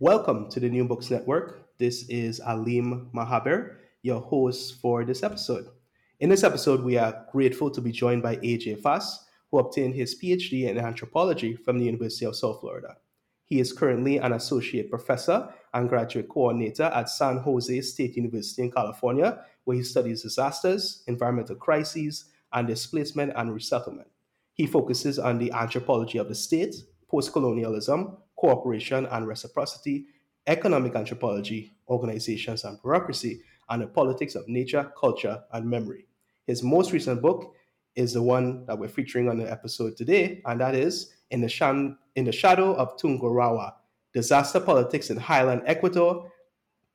Welcome to the New Books Network. This is Alim Mahaber, your host for this episode. In this episode, we are grateful to be joined by AJ Faas, who obtained his PhD in anthropology from the University of South Florida. He is currently an associate professor and graduate coordinator at San Jose State University in California, where he studies disasters, environmental crises, and displacement and resettlement. He focuses on the anthropology of the state, post colonialism, cooperation and reciprocity, economic anthropology, organizations and bureaucracy, and the politics of nature, culture, and memory. His most recent book is the one that we're featuring on the episode today, and that is In the, Shan- in the Shadow of Tungurahua Disaster Politics in Highland Ecuador,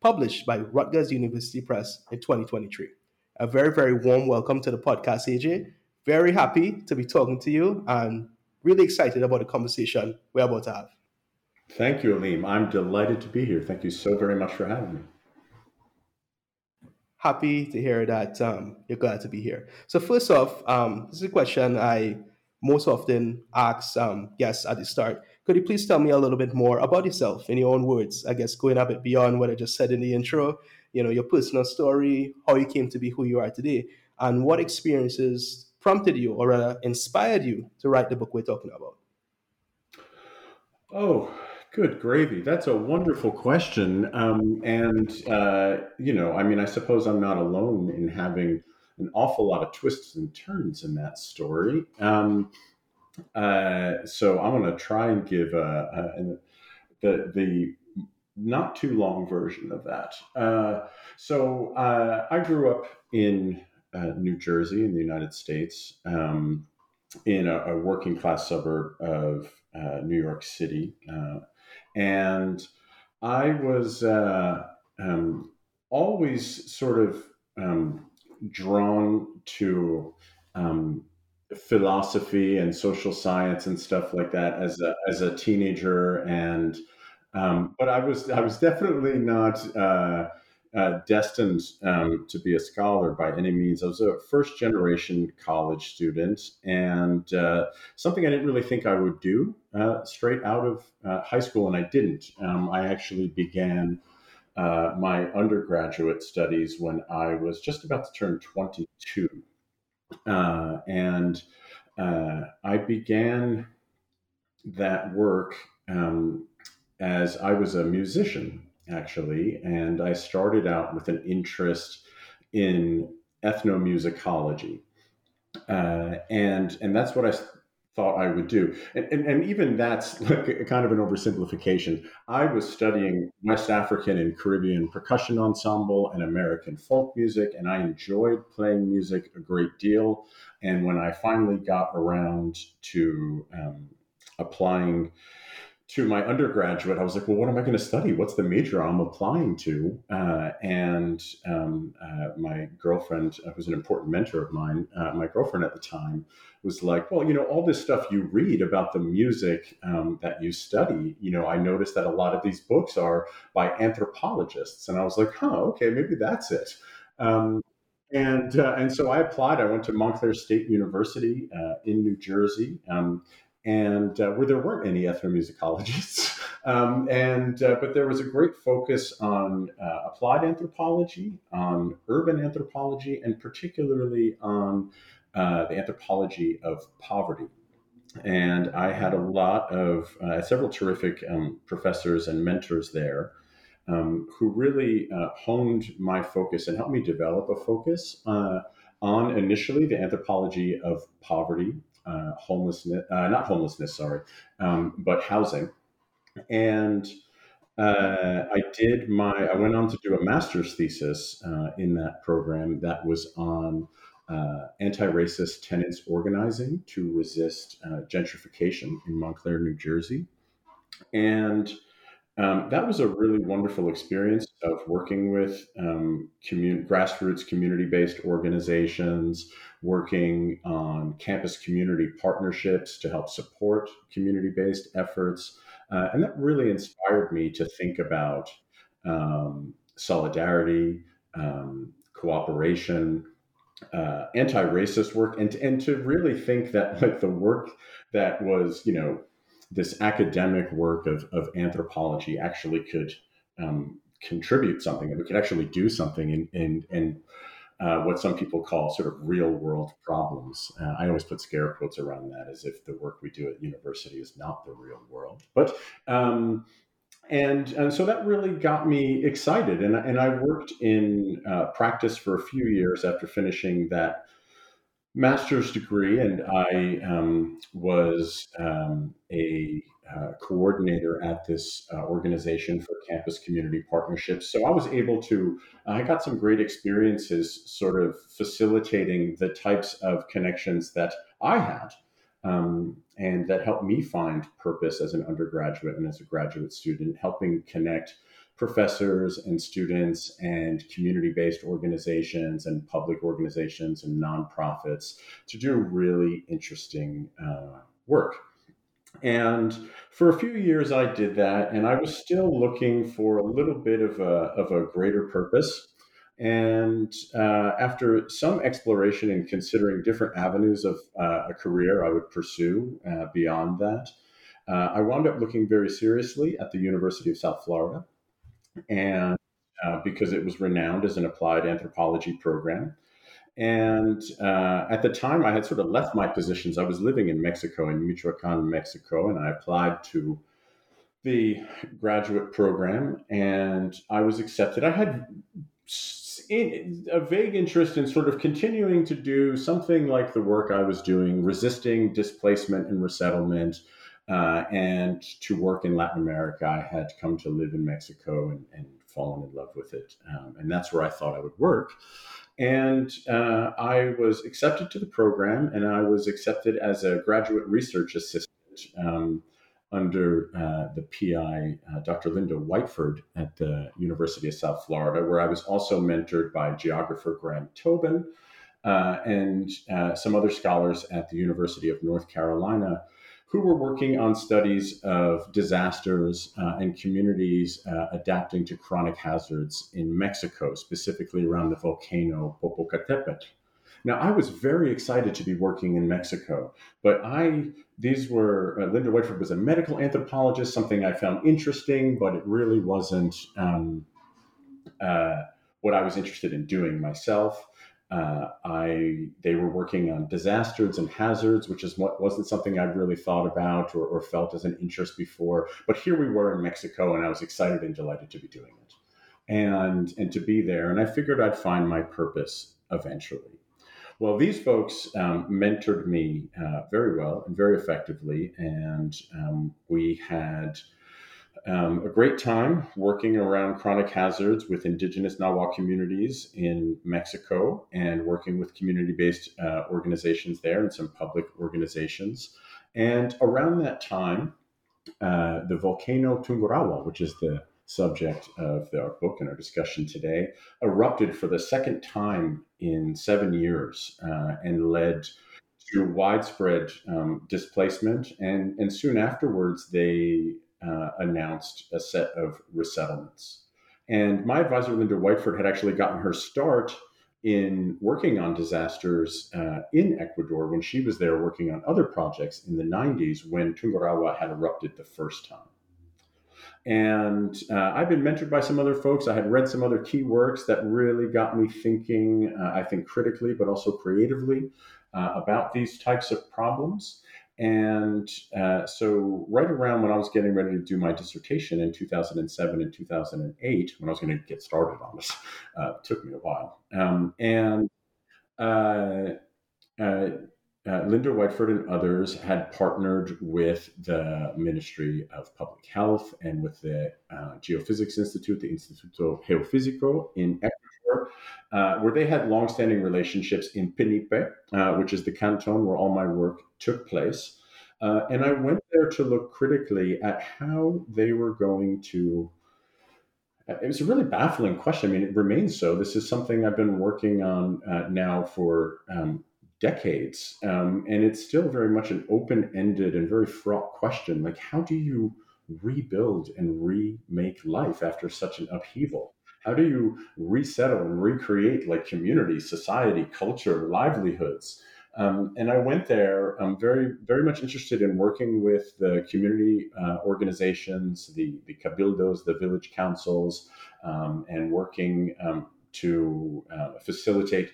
published by Rutgers University Press in 2023. A very, very warm welcome to the podcast, AJ. Very happy to be talking to you and really excited about the conversation we're about to have. Thank you, Alim. I'm delighted to be here. Thank you so very much for having me. Happy to hear that um, you're glad to be here. So, first off, um, this is a question I most often ask um, guests at the start. Could you please tell me a little bit more about yourself in your own words? I guess going a bit beyond what I just said in the intro, you know, your personal story, how you came to be who you are today, and what experiences prompted you or rather inspired you to write the book we're talking about? Oh, Good gravy. That's a wonderful question. Um, and, uh, you know, I mean, I suppose I'm not alone in having an awful lot of twists and turns in that story. Um, uh, so I'm going to try and give a, a, the, the not too long version of that. Uh, so uh, I grew up in uh, New Jersey in the United States. Um, in a, a, working class suburb of uh, New York City. Uh, and I was uh, um, always sort of um, drawn to um, philosophy and social science and stuff like that as a, as a teenager. And um, but I was I was definitely not. Uh, uh, destined um, to be a scholar by any means. I was a first generation college student, and uh, something I didn't really think I would do uh, straight out of uh, high school, and I didn't. Um, I actually began uh, my undergraduate studies when I was just about to turn 22. Uh, and I began that work um, as I was a musician actually, and I started out with an interest in ethnomusicology, uh, and and that's what I thought I would do. And, and, and, even that's like kind of an oversimplification. I was studying West African and Caribbean percussion ensemble and American folk music, and I enjoyed playing music a great deal. And when I finally got around to um, applying to my undergraduate, I was like, well, what am I going to study? What's the major I'm applying to? Uh, and um, uh, my girlfriend, uh, who's an important mentor of mine, uh, my girlfriend at the time, was like, well, you know, all this stuff you read about the music um, that you study, you know, I noticed that a lot of these books are by anthropologists. And I was like, huh, okay, maybe that's it. Um, and uh, and so I applied. I went to Montclair State University uh, in New Jersey, um, and uh, where there weren't any ethnomusicologists. Um, and uh, but there was a great focus on uh, applied anthropology, on urban anthropology, and particularly on uh, the anthropology of poverty. And I had a lot of uh, several terrific um, professors and mentors there. Um, who really uh, honed my focus and helped me develop a focus on initially the anthropology of poverty uh, homelessness, uh, not homelessness, sorry, um, but housing. And uh, I did my, I went on to do a master's thesis uh, in that program that was on uh, anti racist tenants organizing to resist uh, gentrification in Montclair, New Jersey. and um, that was a really wonderful experience of working with um, commun- grassroots community-based organizations, working on campus community partnerships to help support community-based efforts, uh, and that really inspired me to think about um, solidarity, um, cooperation, uh, anti-racist work, and and to really think that like the work that was you know this academic work of, of anthropology actually could um, contribute something, that we could actually do something in, in, in uh, what some people call sort of real world problems. Uh, I always put scare quotes around that as if the work we do at university is not the real world. But um, and, and so that really got me excited. And, and I worked in uh, practice for a few years after finishing that master's degree, and I um, was um, a uh, coordinator at this uh, organization for campus community partnerships. So I was able to, I got some great experiences sort of facilitating the types of connections that I had. Um, and that helped me find purpose as an undergraduate and as a graduate student, helping connect professors and students and community based organizations and public organizations and nonprofits to do really interesting uh, work. And for a few years, I did that, and I was still looking for a little bit of a, of a greater purpose. And uh, after some exploration and considering different avenues of uh, a career I would pursue uh, beyond that, uh, I wound up looking very seriously at the University of South Florida and uh, because it was renowned as an applied anthropology program. And uh, at the time, I had sort of left my positions. I was living in Mexico, in Michoacan, Mexico, and I applied to the graduate program and I was accepted. I had a vague interest in sort of continuing to do something like the work I was doing, resisting displacement and resettlement, uh, and to work in Latin America, I had come to live in Mexico and, and fallen in love with it. Um, and that's where I thought I would work. And uh, I was accepted to the program, and I was accepted as a graduate research assistant um, under uh, the PI, uh, Dr. Linda Whiteford at the University of South Florida, where I was also mentored by geographer Graham Tobin uh, and uh, some other scholars at the University of North Carolina who were working on studies of disasters uh, and communities uh, adapting to chronic hazards in Mexico, specifically around the volcano Popocatépetl. Now, I was very excited to be working in Mexico, but I these were uh, Linda Whiteford was a medical anthropologist, something I found interesting, but it really wasn't um, uh, what I was interested in doing myself. Uh, I they were working on disasters and hazards, which is what wasn't something I'd really thought about or, or, felt as an interest before. But here we were in Mexico, and I was excited and delighted to be doing it, and and to be there. And I figured I'd find my purpose eventually. Well, these folks um, mentored me uh, very well and very effectively, and um, we had um, a great time working around chronic hazards with indigenous Nahua communities in Mexico and working with community based uh, organizations there and some public organizations. And around that time, uh, the volcano Tungurahua, which is the subject of the, our book and our discussion today, erupted for the second time in seven years uh, and led to widespread um, displacement. And, and soon afterwards, they uh, announced a set of resettlements. And my advisor, Linda Whiteford, had actually gotten her start in working on disasters uh, in Ecuador when she was there working on other projects in the 90s when Tungurahua had erupted the first time. And uh, I've been mentored by some other folks. I had read some other key works that really got me thinking, uh, I think, critically, but also creatively uh, about these types of problems. And uh, so, right around when I was getting ready to do my dissertation in 2007 and 2008, when I was going to get started on this, uh, took me a while. Um, and uh, uh, uh Linda Whiteford and others had partnered with the Ministry of Public Health and with the uh, Geophysics Institute, the Instituto Geofísico in Ecuador, uh, where they had longstanding relationships in Penipe, uh, which is the canton where all my work took place. Uh, and I went there to look critically at how they were going to. It was a really baffling question. I mean, it remains so. This is something I've been working on uh, now for um, decades, um, and it's still very much an open-ended and very fraught question. Like, how do you rebuild and remake life after such an upheaval? How do you resettle and recreate like community, society, culture, livelihoods? Um, and I went there um, very, very much interested in working with the community uh, organizations, the, the cabildos, the village councils, um, and working um, to uh, facilitate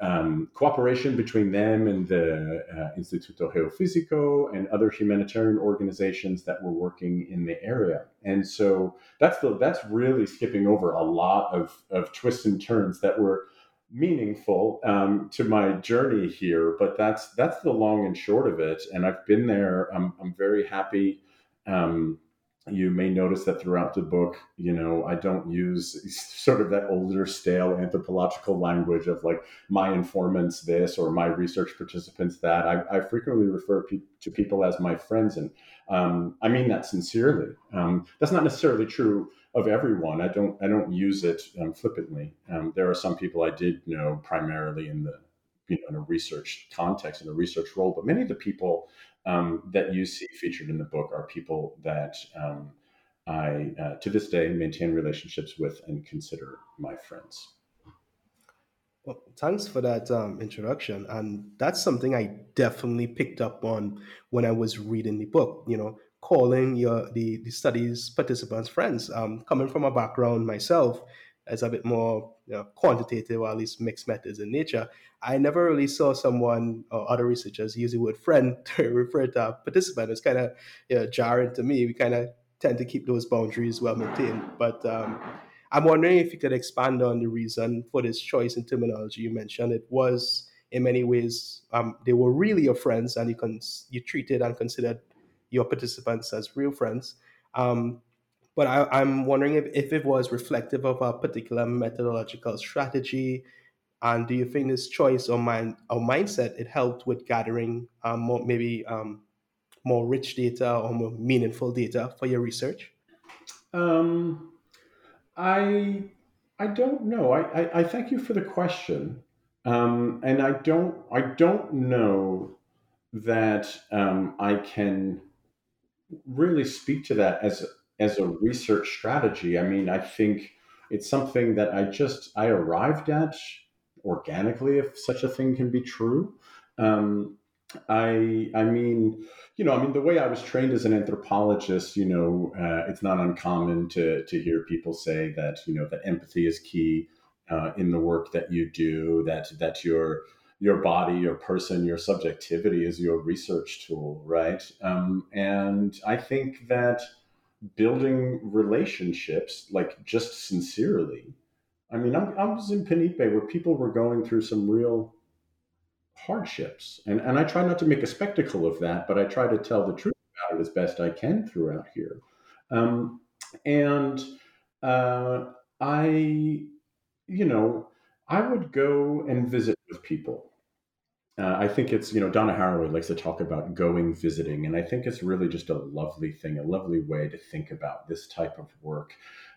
um, cooperation between them and the uh, Instituto Geofísico and other humanitarian organizations that were working in the area. And so that's the that's really skipping over a lot of, of twists and turns that were meaningful um, to my journey here. But that's that's the long and short of it. And I've been there. I'm I'm very happy. Um, you may notice that throughout the book, you know, I don't use sort of that older, stale anthropological language of like my informants this or my research participants that. I, I frequently refer pe- to people as my friends, and um, I mean that sincerely. Um, that's not necessarily true of everyone. I don't I don't use it um, flippantly. Um, there are some people I did know primarily in the you know in a research context in a research role, but many of the people um, that you see featured in the book are people that um, I, uh, to this day, maintain relationships with and consider my friends. Well, thanks for that um, introduction. And that's something I definitely picked up on when I was reading the book. You know, calling your the, the studies participants friends. Um, coming from a background myself as a bit more you know, quantitative or at least mixed methods in nature, I never really saw someone or other researchers use the word friend to refer to a participant. It's kind of you know, jarring to me. We kind of tend to keep those boundaries well maintained. But um, I'm wondering if you could expand on the reason for this choice in terminology you mentioned. It was in many ways um, they were really your friends, and you can you treated and considered your participants as real friends. Um, but I, am wondering if, if it was reflective of a particular methodological strategy, and do you think this choice or mind or mindset it helped with gathering um, more, maybe um, more rich data or more meaningful data for your research? Um, I I don't know. I, I, I, thank you for the question, um, and I don't I don't know that um, I can really speak to that as as a research strategy. I mean, I think it's something that I just I arrived at organically, if such a thing can be true. Um, I I mean, you know, I mean, the way I was trained as an anthropologist, you know, uh, it's not uncommon to to hear people say that you know that empathy is key uh, in the work that you do. That that your your body, your person, your subjectivity is your research tool, right? Um, and I think that building relationships, like just sincerely. I mean, I, I was in Penipe where people were going through some real hardships. And, and I try not to make a spectacle of that, but I try to tell the truth about it as best I can throughout here. Um, and uh, I, you know, I would go and visit with people uh, I think it's, you know, Donna Haraway likes to talk about going visiting. And I think it's really just a lovely thing, a lovely way to think about this type of work.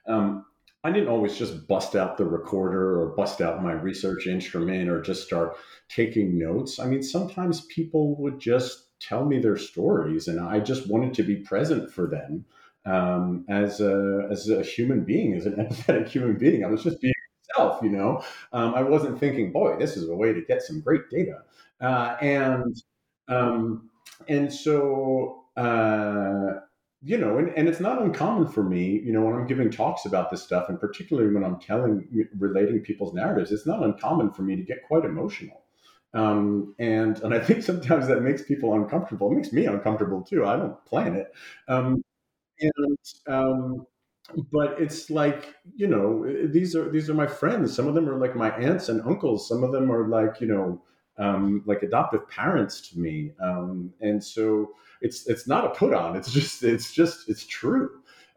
Um, I didn't always just bust out the recorder or bust out my research instrument or just start taking notes. I mean, sometimes people would just tell me their stories, and I just wanted to be present for them um, as a as a human being, as an empathetic human being. I was just being myself, you know. Um, I wasn't thinking, boy, this is a way to get some great data. Uh, and um, and so uh, you know, and, and it's not uncommon for me, you know, when I'm giving talks about this stuff, and particularly when I'm telling, relating people's narratives, it's not uncommon for me to get quite emotional. Um, and and I think sometimes that makes people uncomfortable. It makes me uncomfortable too. I don't plan it. Um, and um, but it's like you know these are these are my friends. Some of them are like my aunts and uncles. Some of them are like you know um, like adoptive parents to me, um, and so it's it's not a put on. It's just it's just it's true.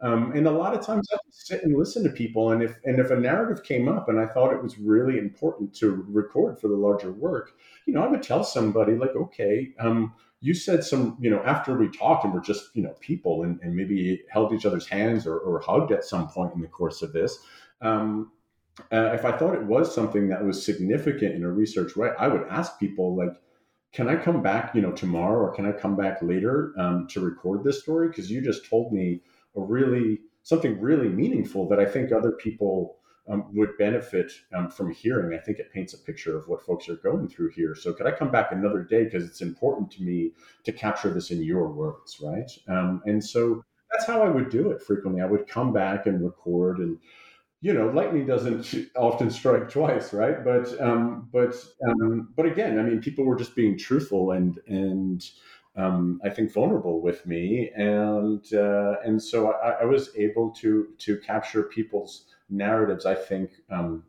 Um, and a lot of times I sit and listen to people, and if and if a narrative came up and I thought it was really important to record for the larger work, you know, I would tell somebody like, okay, um, you said some, you know, after we talked and we're just, you know, people and, and maybe held each other's hands or, or hugged at some point in the course of this. Um, uh, if I thought it was something that was significant in a research way, I would ask people like, can I come back, you know, tomorrow or can I come back later um, to record this story? Because you just told me a really something really meaningful that I think other people um, would benefit um, from hearing. I think it paints a picture of what folks are going through here. So could I come back another day because it's important to me to capture this in your words, right? Um, and so that's how I would do it frequently. I would come back and record and you know, lightning doesn't often strike twice, right? But um, but um, but again, I mean, people were just being truthful and and um, I think vulnerable with me, and uh, and so I, I, was able to to capture people's narratives. I think um,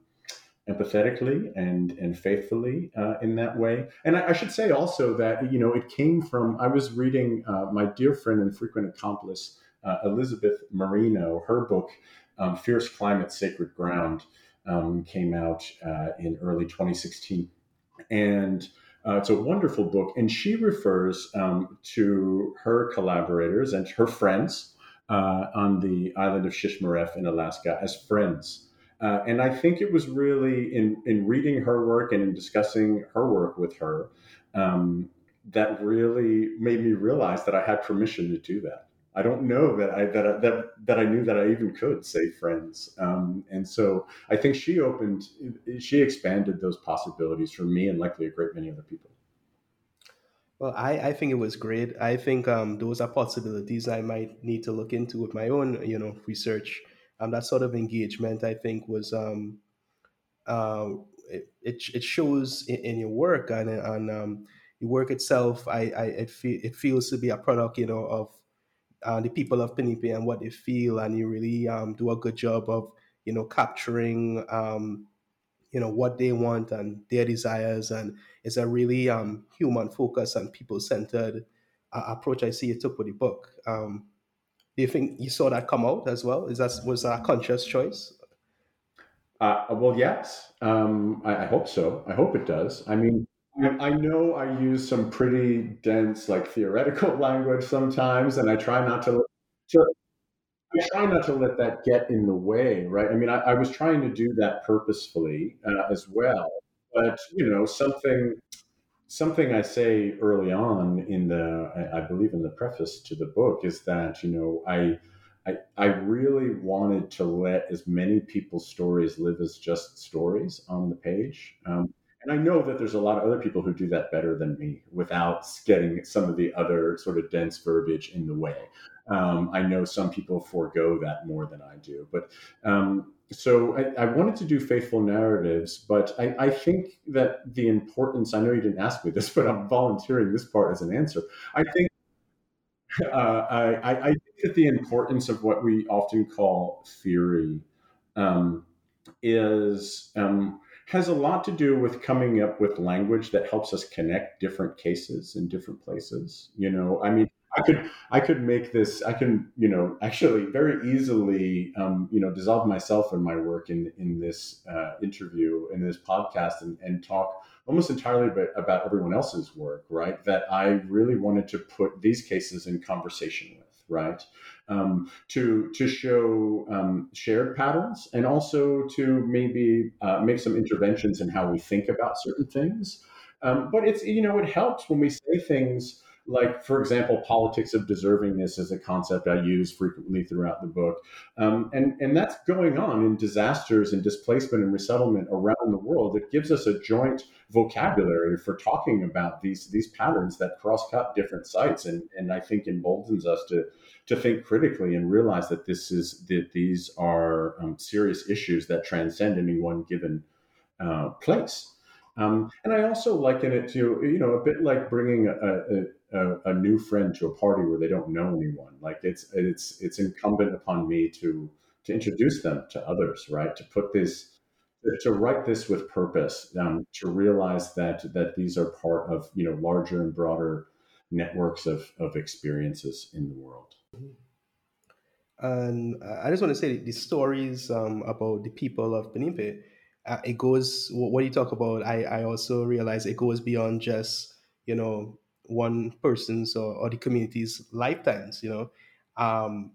empathetically and and faithfully uh, in that way. And I, I, should say also that you know it came from I was reading uh, my dear friend and frequent accomplice uh, Elizabeth Marino, her book um, Fierce Climate, Sacred Ground um, came out uh, in early 2016. And uh, it's a wonderful book. And she refers um, to her collaborators and her friends uh, on the island of Shishmaref in Alaska as friends. Uh, and I think it was really in, in reading her work and in discussing her work with her um, that really made me realize that I had permission to do that. I don't know that I that I, that that I knew that I even could say friends. Um, and so I think she opened, she expanded those possibilities for me and likely a great many other people. Well, I, I think it was great. I think um, those are possibilities I might need to look into with my own, you know, research. Um, that sort of engagement, I think, was um, uh, it, it, it shows in, in, your work and, and um, your work itself. I, I it, fe- it feels to be a product, you know, of uh, the people of Penipe and what they feel, and you really um, do a good job of you know capturing um, you know what they want and their desires, and it's a really um, human focused and people centered uh, approach. I see you took with the book. Um, do you think you saw that come out as well? Is that was that a conscious choice? Uh, well, yes. Um, I, I, hope so. I hope it does. I mean, I know I use some pretty dense, like theoretical language sometimes, and I try not to. to I try not to let that get in the way, right? I mean, I, I was trying to do that purposefully uh, as well, but you know, something something I say early on in the, I, believe in the preface to the book is that you know I. I, I really wanted to let as many people's stories live as just stories on the page. Um, and I know that there's a lot of other people who do that better than me without getting some of the other sort of dense verbiage in the way. Um, I know some people forego that more than I do. But um, so I, I, wanted to do faithful narratives, but I, I, think that the importance, I know you didn't ask me this, but I'm volunteering this part as an answer. I think. Uh, I, I, think that the importance of what we often call theory um, is um, has a lot to do with coming up with language that helps us connect different cases in different places. You know, I mean, I could I could make this I can you know actually very easily um, you know dissolve myself and my work in in this uh, interview in this podcast and, and talk almost entirely about, about everyone else's work right that I really wanted to put these cases in conversation with right? Um, to to show um, shared patterns and also to maybe uh, make some interventions in how we think about certain things. Um, but it's you know it helps when we say things like, for example, politics of deservingness is a concept I use frequently throughout the book. Um, and, and that's going on in disasters and displacement and resettlement around the world. It gives us a joint vocabulary for talking about these, these patterns that cross cut different sites. And, and I think emboldens us to, to think critically and realize that this is that these are um, serious issues that transcend any one given uh, place. Um, and I also liken it to, you know, a bit like bringing a, a, a, a, new friend to a party where they don't know anyone. Like it's it's it's incumbent upon me to to introduce them to others, right? To put this to write this with purpose, um, to realize that that these are part of you know larger and broader networks of of experiences in the world. And I just want to say the stories um, about the people of Penipe, uh, it goes what you talk about. I I also realize it goes beyond just you know one person's or, or the community's lifetimes. You know, um,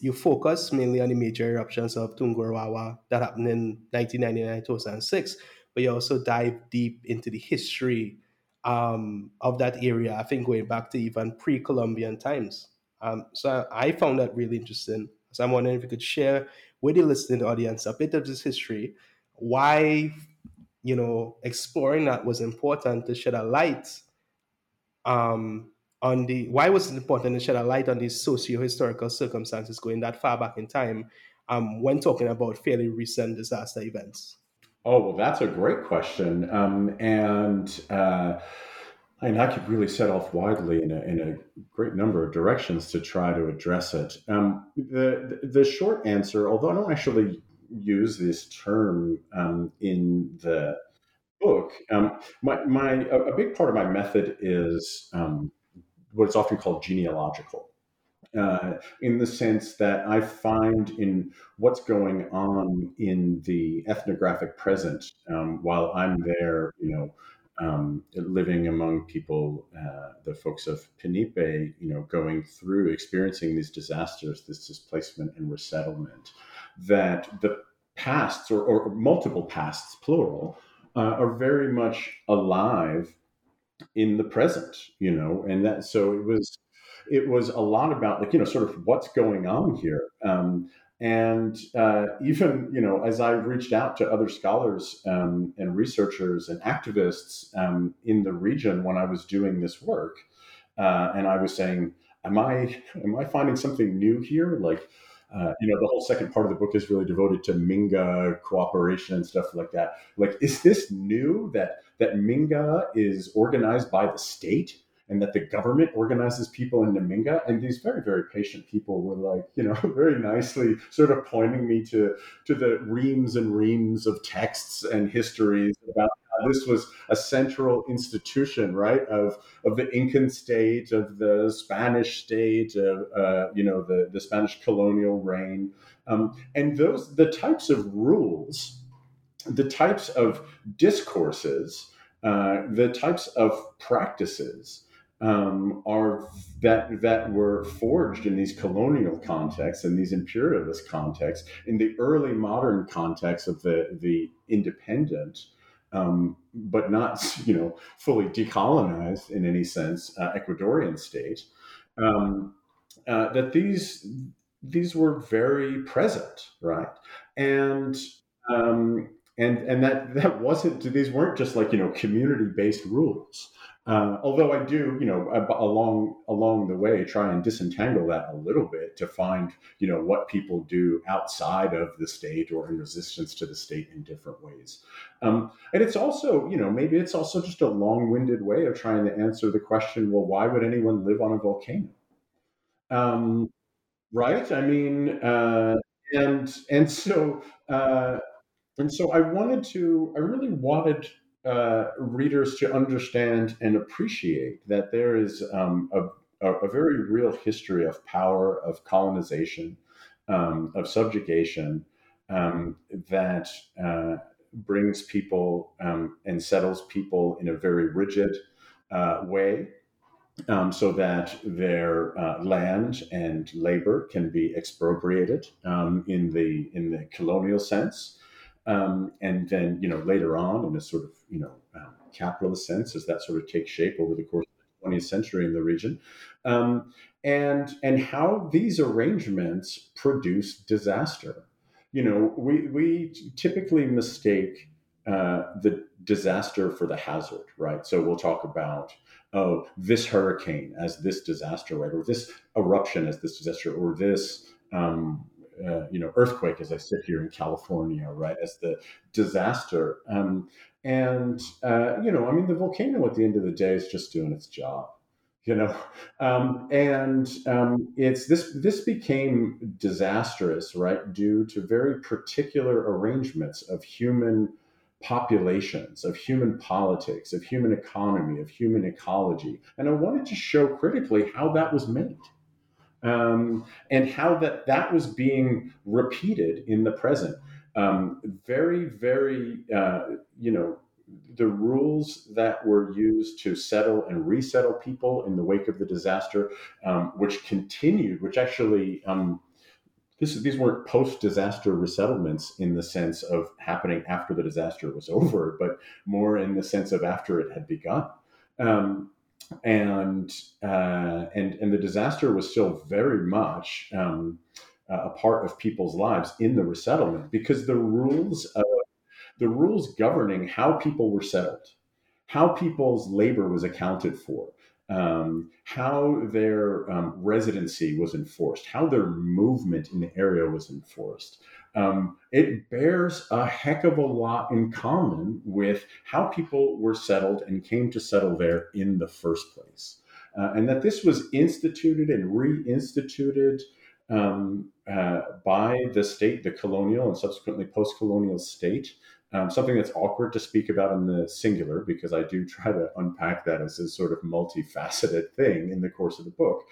you focus mainly on the major eruptions of Tungurahua that happened in 1999 2006, but you also dive deep into the history um, of that area. I think going back to even pre-Columbian times. Um, so I found that really interesting. So I'm wondering if you could share with the listening audience a bit of this history, why you know exploring that was important to shed a light um, on the why was it important to shed a light on these socio-historical circumstances going that far back in time um, when talking about fairly recent disaster events? Oh well, that's a great question, um, and. Uh, I I could really set off widely in a, in a great number of directions to try to address it. Um, the, the short answer, although I don't actually use this term um, in the book, um, my, my a, big part of my method is um, what is often called genealogical. Uh, in the sense that I find in what's going on in the ethnographic present um, while I'm there, you know, um, living among people, uh, the folks of Penipe, you know, going through experiencing these disasters, this displacement and resettlement, that the pasts or, or multiple pasts, plural, uh, are very much alive in the present, you know, and that so it was it was a lot about like you know sort of what's going on here. Um, and uh, even, you know, as I reached out to other scholars um, and researchers and activists um, in the region when I was doing this work, uh, and I was saying, "Am I am I finding something new here?" Like, uh, you know, the whole second part of the book is really devoted to Minga cooperation and stuff like that. Like, is this new that that Minga is organized by the state? and that the government organizes people in Naminga. And these very, very patient people were like, you know, very nicely sort of pointing me to, to the reams and reams of texts and histories about this was a central institution, right, of, of the Incan state, of the Spanish state, of, uh, you know, the, the Spanish colonial reign. Um, and those, the types of rules, the types of discourses, uh, the types of practices um, are that that were forged in these colonial contexts and these imperialist contexts in the early modern context of the the independent um, but not you know fully decolonized in any sense uh, Ecuadorian state um, uh, that these these were very present right? And um, and and that that wasn't these weren't just like you know community based rules uh, although I do, you know, along along the way, try and disentangle that a little bit to find, you know, what people do outside of the state or in resistance to the state in different ways. Um, and it's also, you know, maybe it's also just a long-winded way of trying to answer the question: Well, why would anyone live on a volcano? Um, right? I mean, uh, and and so uh, and so I wanted to, I really wanted uh, readers to understand and appreciate that there is um, a, a, very real history of power, of colonization, um, of subjugation um, that uh, brings people um, and settles people in a very rigid uh, way. Um, so that their uh, land and labor can be expropriated um, in the in the colonial sense, um, and then, you know, later on in a sort of, you know, um, capitalist sense as that sort of takes shape over the course of the 20th century in the region. Um, and, and how these arrangements produce disaster. You know, we, we typically mistake uh, the disaster for the hazard, right? So we'll talk about, oh, this hurricane as this disaster, right? Or this eruption as this disaster, or this um, uh, you know earthquake as I sit here in California, right, as the disaster. Um, and uh, you know, I mean, the volcano at the end of the day is just doing its job. You know, um, and um, it's this. This became disastrous, right, due to very particular arrangements of human populations, of human politics, of human economy, of human ecology. And I wanted to show critically how that was made um, and how that that was being repeated in the present. Um, very, very, uh, you know, the rules that were used to settle and resettle people in the wake of the disaster, um, which continued, which actually um, this, these weren't post-disaster resettlements in the sense of happening after the disaster was over, but more in the sense of after it had begun. Um, and uh, and and the disaster was still very much um, a part of people's lives in the resettlement because the rules of the rules governing how people were settled, how people's labor was accounted for, um, how their um, residency was enforced, how their movement in the area was enforced. Um, it bears a heck of a lot in common with how people were settled and came to settle there in the first place. Uh, and that this was instituted and reinstituted um, uh, by the state, the colonial and subsequently post colonial state, um, something that's awkward to speak about in the singular because I do try to unpack that as a sort of multifaceted thing in the course of the book.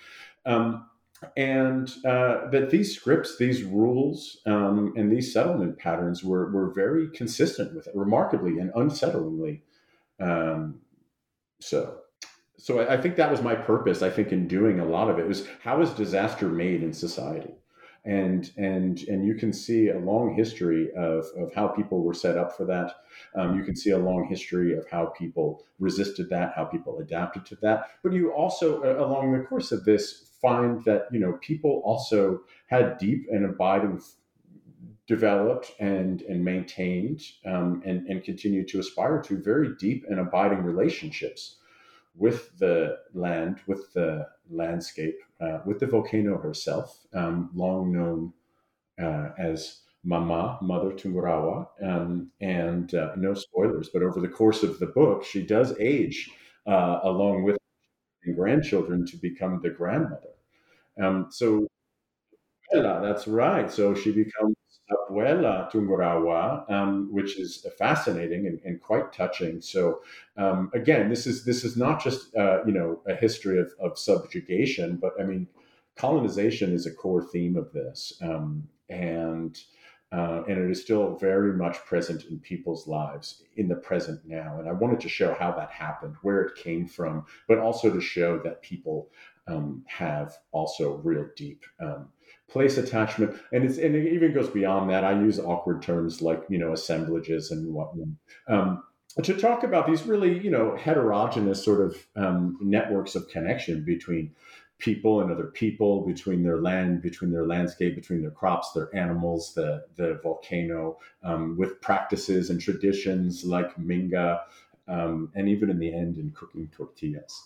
Um, and uh, that these scripts, these rules, um, and these settlement patterns were, were very consistent with it, remarkably and unsettlingly um, so. So I, I think that was my purpose. I think in doing a lot of it was how is disaster made in society? And and and you can see a long history of, of how people were set up for that. Um, you can see a long history of how people resisted that, how people adapted to that. But you also, uh, along the course of this, find that you know people also had deep and abiding developed and and maintained um, and and continue to aspire to very deep and abiding relationships with the land, with the landscape, uh, with the volcano herself, um, long known uh, as Mama, Mother Tungurahua. Um, and uh, no spoilers, but over the course of the book, she does age uh, along with grandchildren to become the grandmother. Um, so, that's right. So she becomes Abuela Tungurahua, um, which is fascinating and, and quite touching. So um, again, this is this is not just uh, you know a history of, of subjugation, but I mean colonization is a core theme of this, um, and uh, and it is still very much present in people's lives in the present now. And I wanted to show how that happened, where it came from, but also to show that people um, have also real deep um, place attachment, and it's and it even goes beyond that. I use awkward terms like you know assemblages and whatnot. Um, to talk about these really, you know, heterogeneous sort of um, networks of connection between people and other people, between their land, between their landscape, between their crops, their animals, the the volcano, um, with practices and traditions like minga, um, and even in the end in cooking tortillas.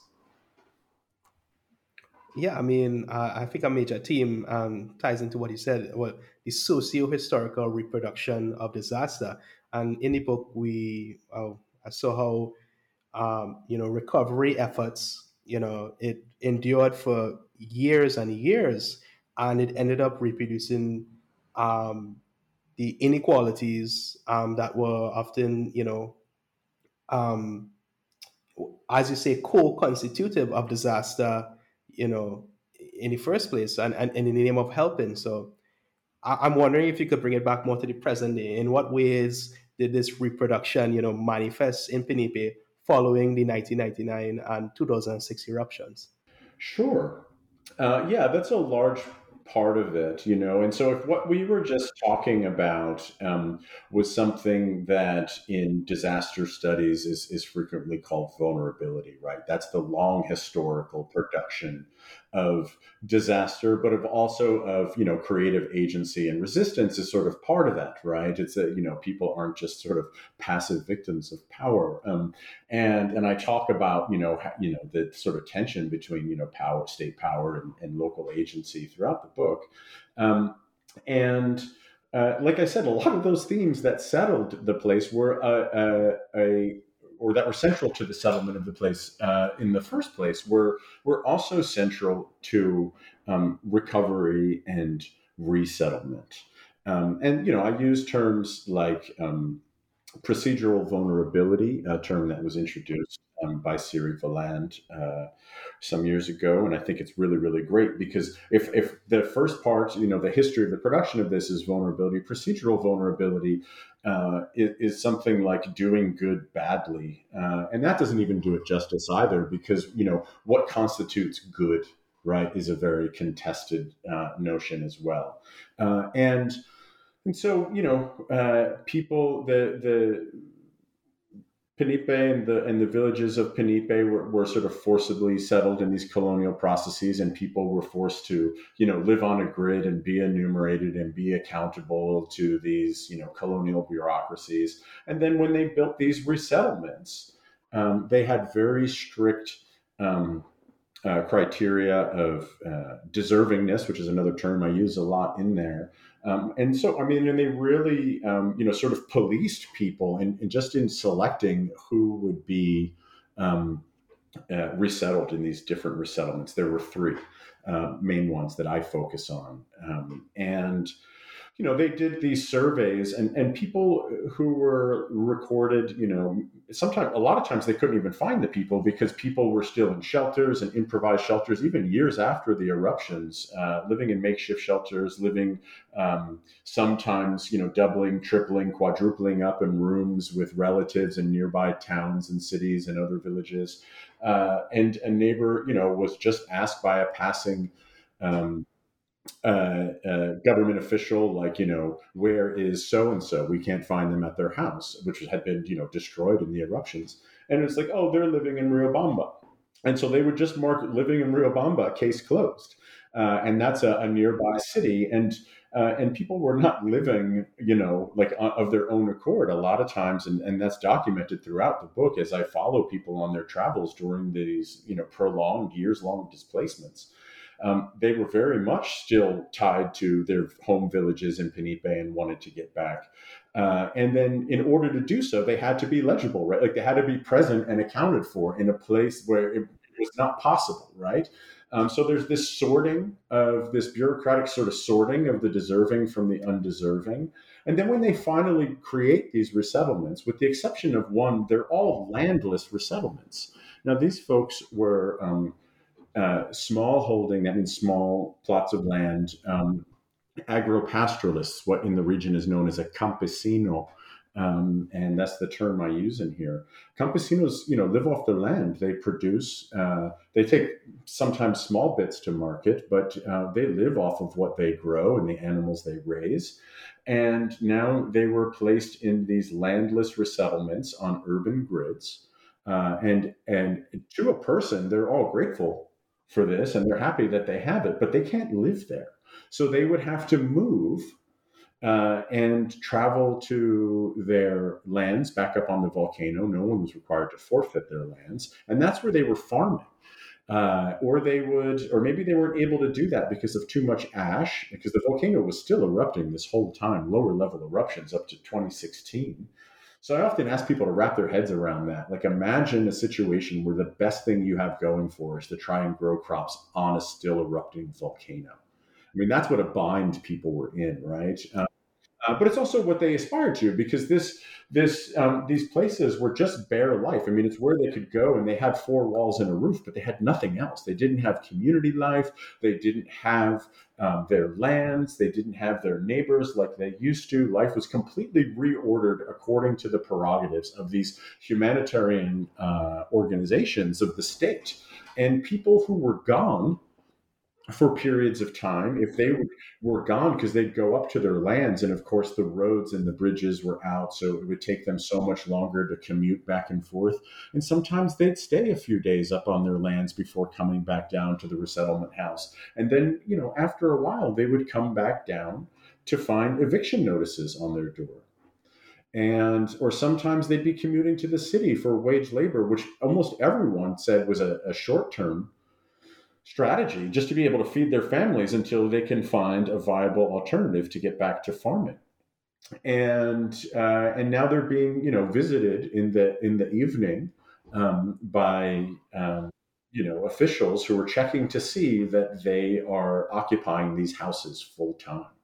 Yeah, I mean, uh, I think a major theme um, ties into what you said, well, the socio-historical reproduction of disaster. And in the book, we uh, I saw how um, you know recovery efforts, you know, it endured for years and years, and it ended up reproducing um, the inequalities um, that were often, you know, um, as you say, co-constitutive of disaster you know, in the first place and, and, and in the name of helping. So I, am wondering if you could bring it back more to the present day. In what ways did this reproduction, you know, manifest in Penipe following the 1999 and 2006 eruptions? Sure. Uh, yeah, that's a large part of it, you know. And so, if what we were just talking about um, was something that in disaster studies is, is frequently called vulnerability, right? That's the long historical production of disaster, but of also of you know creative agency and resistance is sort of part of that, right? It's that you know people aren't just sort of passive victims of power, um, and and I talk about you know you know the sort of tension between you know power, state power, and, and local agency throughout the book, um, and. Uh, like I said, a lot of those themes that settled the place were a, a, a or that were central to the settlement of the place uh, in the first place were were also central to um, recovery and resettlement. Um, and you know, I use terms like um, procedural vulnerability, a term that was introduced um, by Siri Valland uh, some years ago, and I think it's really, really great because if if the first part, you know, the history of the production of this is vulnerability, procedural vulnerability uh, is, is, something like doing good badly, uh, and that doesn't even do it justice either because you know what constitutes good, right, is a very contested uh, notion as well, uh, and and so you know uh, people the the Penipe and the and the villages of Penipe were, were sort of forcibly settled in these colonial processes, and people were forced to, you know, live on a grid and be enumerated and be accountable to these, you know, colonial bureaucracies. And then when they built these resettlements, um, they had very strict um, uh, criteria of uh, deservingness, which is another term I use a lot in there. Um, and so, I mean, and they really, um, you know, sort of policed people and, just in selecting who would be um, uh, resettled in these different resettlements. There were three uh, main ones that I focus on. Um, and you know, they did these surveys and, and people who were recorded, you know, sometimes, a lot of times they couldn't even find the people because people were still in shelters and improvised shelters, even years after the eruptions, uh, living in makeshift shelters, living um, sometimes, you know, doubling, tripling, quadrupling up in rooms with relatives in nearby towns and cities and other villages. Uh, and a neighbor, you know, was just asked by a passing um, uh, government official, like, you know, where is so and so? We can't find them at their house, which had been, you know, destroyed in the eruptions. And it's like, oh, they're living in Riobamba. And so they would just mark living in Riobamba, case closed. Uh, and that's a, a, nearby city. And uh, and people were not living, you know, like uh, of their own accord a lot of times, and, and that's documented throughout the book as I follow people on their travels during these, you know, prolonged years long displacements um, they were very much still tied to their home villages in Penipe and wanted to get back. Uh, and then, in order to do so, they had to be legible, right? Like they had to be present and accounted for in a place where it was not possible, right? Um, so there's this sorting of this bureaucratic sort of sorting of the deserving from the undeserving. And then when they finally create these resettlements, with the exception of one, they're all landless resettlements. Now, these folks were um, uh, small holding, that means small plots of land, um, agropastoralists, what in the region is known as a campesino. Um, and that's the term I use in here. Campesinos, you know, live off their land. They produce. Uh, they take sometimes small bits to market, but uh, they live off of what they grow and the animals they raise. And now they were placed in these landless resettlements on urban grids. Uh, and and to a person, they're all grateful for this and they're happy that they have it, but they can't live there. So they would have to move uh, and travel to their lands back up on the volcano. No one was required to forfeit their lands. And that's where they were farming. Uh, or they would, or maybe they weren't able to do that because of too much ash, because the volcano was still erupting this whole time, lower level eruptions up to 2016. So I often ask people to wrap their heads around that. Like imagine a situation where the best thing you have going for is to try and grow crops on a still erupting volcano. I mean, that's what a bind people were in, right? Uh, uh, but it's also what they aspire to because this this um, these places were just bare life. I mean, it's where they could go, and they had four walls and a roof, but they had nothing else. They didn't have community life. They didn't have um, their lands. They didn't have their neighbors like they used to. Life was completely reordered according to the prerogatives of these humanitarian uh, organizations of the state. And people who were gone for periods of time. If they were gone because they'd go up to their lands, and of course the roads and the bridges were out, so it would take them so much longer to commute back and forth. And sometimes they'd stay a few days up on their lands before coming back down to the resettlement house. And then, you know, after a while, they would come back down to find eviction notices on their door. And or sometimes they'd be commuting to the city for wage labor, which almost everyone said was a, a short term strategy just to be able to feed their families until they can find a viable alternative to get back to farming. And uh, and now they're being you know visited in the in the evening um, by um, you know officials who are checking to see that they are occupying these houses full time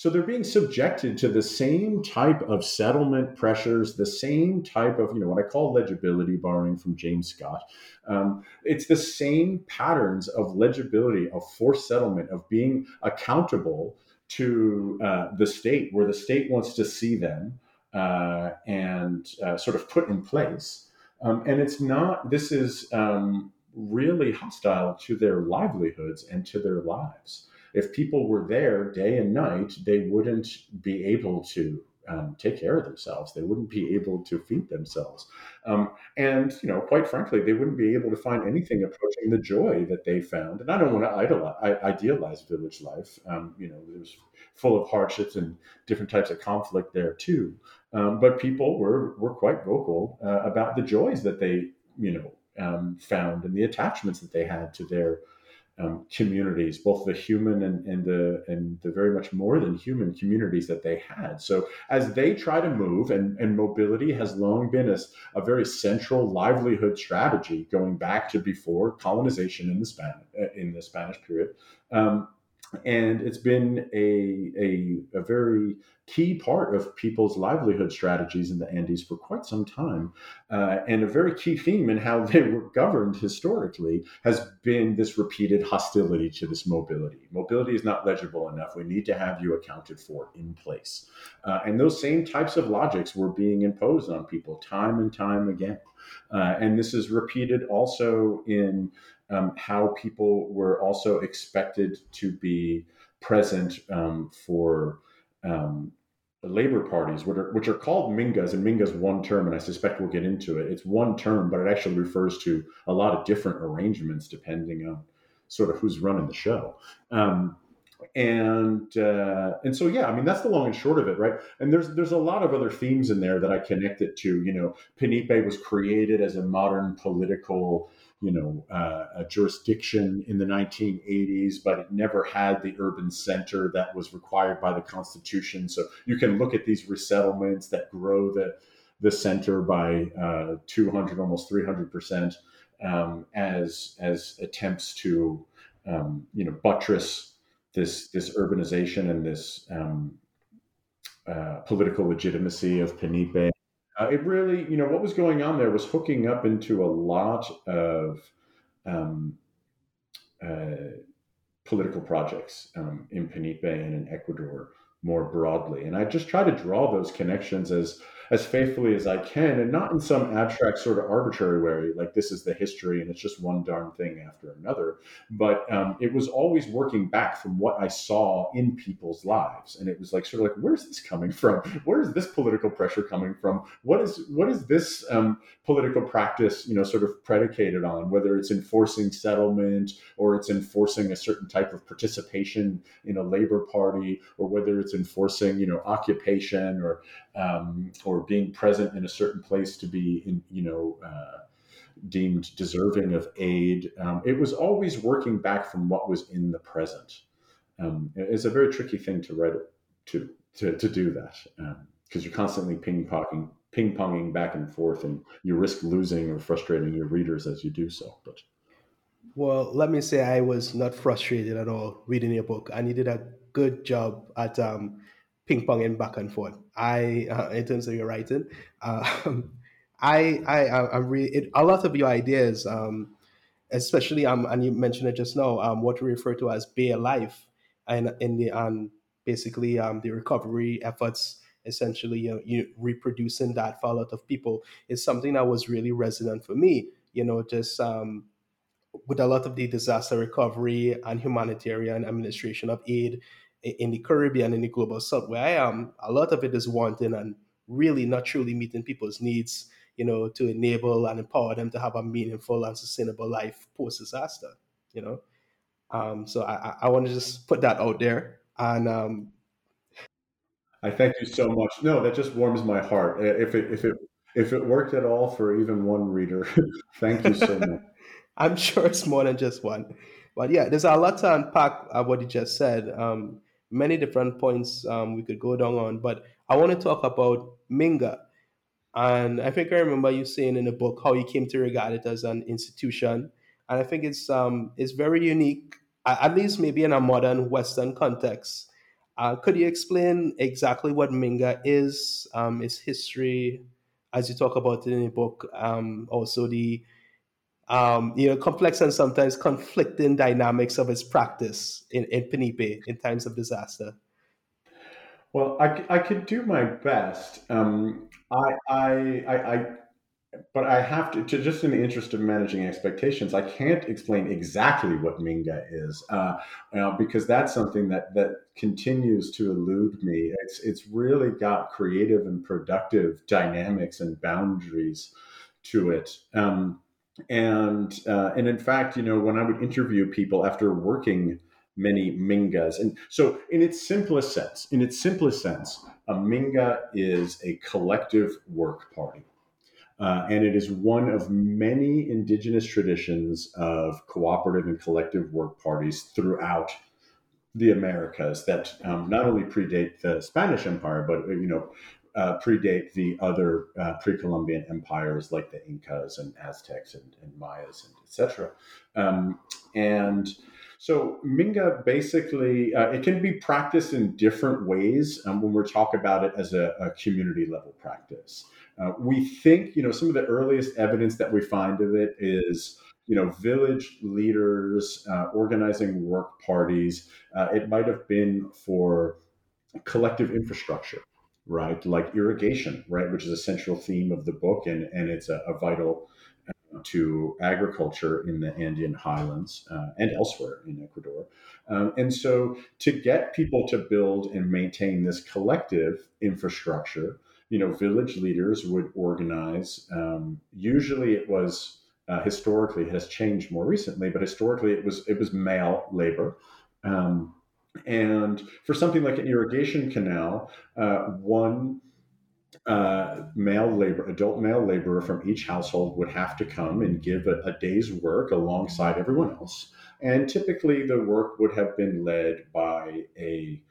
So they're being subjected to the same type of settlement pressures, the same type of, you know, what I call legibility, borrowing from James Scott. Um, it's the same patterns of legibility, of forced settlement, of being accountable to uh, the state, where the state wants to see them uh, and uh, sort of put in place. Um, and it's not, this is um, really hostile to their livelihoods and to their lives. If people were there day and night, they wouldn't be able to um, take care of themselves. They wouldn't be able to feed themselves. Um, and, you know, quite frankly, they wouldn't be able to find anything approaching the joy that they found. And I don't want to idolize, idealize village life. Um, you know, it was full of hardships and different types of conflict there too. Um, but people were, were quite vocal uh, about the joys that they, you know, um, found and the attachments that they had to their um, communities, both the human and, and the and the very much more than human communities that they had. So as they try to move, and, and mobility has long been a, a very central livelihood strategy going back to before colonization in the Spanish in the Spanish period. Um, and it's been a, a, a, very key part of people's livelihood strategies in the Andes for quite some time. Uh, and a very key theme in how they were governed historically has been this repeated hostility to this mobility. Mobility is not legible enough. We need to have you accounted for in place. Uh, and those same types of logics were being imposed on people time and time again. Uh, and this is repeated also in um, how people were also expected to be present um, for um, labor parties, which are, which are called Mingas, and Minga's one term, and I suspect we'll get into it. It's one term, but it actually refers to a lot of different arrangements depending on sort of who's running the show. Um, and uh, and so yeah, I mean that's the long and short of it, right? And there's there's a lot of other themes in there that I connect it to. You know, Penipe was created as a modern political you know, uh, jurisdiction in the 1980s, but it never had the urban center that was required by the Constitution. So you can look at these resettlements that grow the the center by uh, 200, almost 300 percent, um, as as attempts to um, you know buttress this this urbanization and this um, uh, political legitimacy of Penipe uh, it really, you know, what was going on there was hooking up into a lot of um, uh, political projects um, in Penipe and in Ecuador more broadly. And I just try to draw those connections as as faithfully as I can, and not in some abstract sort of arbitrary way, like this is the history and it's just one darn thing after another. But um, it was always working back from what I saw in people's lives, and it was like sort of like, where's this coming from? Where is this political pressure coming from? What is what is this um, political practice, you know, sort of predicated on? Whether it's enforcing settlement or it's enforcing a certain type of participation in a labor party, or whether it's enforcing, you know, occupation or um, or being present in a certain place to be, in, you know, uh, deemed deserving of aid. Um, it was always working back from what was in the present. Um, it's a very tricky thing to write to to, to do that because um, you're constantly ping ponging ping ponging back and forth, and you risk losing or frustrating your readers as you do so. But well, let me say I was not frustrated at all reading your book, and you did a good job at um, ping ponging back and forth. I, uh, in terms of your writing, um, I, I, I'm really it, a lot of your ideas, um, especially um, and you mentioned it just now, um, what we refer to as Bare Life, and in the um, basically um, the recovery efforts, essentially you, know, you reproducing that for a lot of people is something that was really resonant for me. You know, just um, with a lot of the disaster recovery and humanitarian administration of aid in the Caribbean, in the global south, where I am, a lot of it is wanting and really not truly meeting people's needs, you know, to enable and empower them to have a meaningful and sustainable life post disaster, you know. Um, so I, I want to just put that out there. And um, I thank you so much. No, that just warms my heart. If it if it if it worked at all for even one reader, thank you so much. I'm sure it's more than just one. But yeah, there's a lot to unpack of what you just said. Um, many different points um, we could go down on, but I want to talk about Minga. And I think I remember you saying in the book how you came to regard it as an institution. And I think it's um, it's very unique, at least maybe in a modern Western context. Uh, could you explain exactly what Minga is, um, its history, as you talk about it in the book, um, also the um, you know complex and sometimes conflicting dynamics of its practice in, in Penipe in times of disaster? Well, I, I could do my best. Um, I, I, I, I but I have to, to, just in the interest of managing expectations, I can't explain exactly what Minga is uh, uh, because that's something that that continues to elude me. It's it's really got creative and productive dynamics and boundaries to it. Um, and uh, and in fact, you know, when I would interview people after working many Mingas, and so in its simplest sense, in its simplest sense, a Minga is a collective work party. Uh, and it is one of many indigenous traditions of cooperative and collective work parties throughout the Americas that um, not only predate the Spanish Empire, but you know uh, predate the other uh, pre-Columbian empires like the Incas and Aztecs and, and Mayas and etc. Um, and so Minga basically uh, it can be practiced in different ways um, when we're about it as a, a community level practice. Uh, we think, you know, some of the earliest evidence that we find of it is, you know, village leaders uh, organizing work parties. Uh, it might have been for collective infrastructure, right? Like irrigation, right, which is a central theme of the book, and and it's a, a vital uh, to agriculture in the Andean highlands uh, and elsewhere in Ecuador. Um, and so, to get people to build and maintain this collective infrastructure, you know, village leaders would organize. Um, usually, it was uh, historically it has changed more recently, but historically it was it was male labor. Um, and for something like an irrigation canal, uh, one uh, male labor, adult male laborer from each household would have to come and give a, a, day's work alongside everyone else. And typically, the work would have been led by a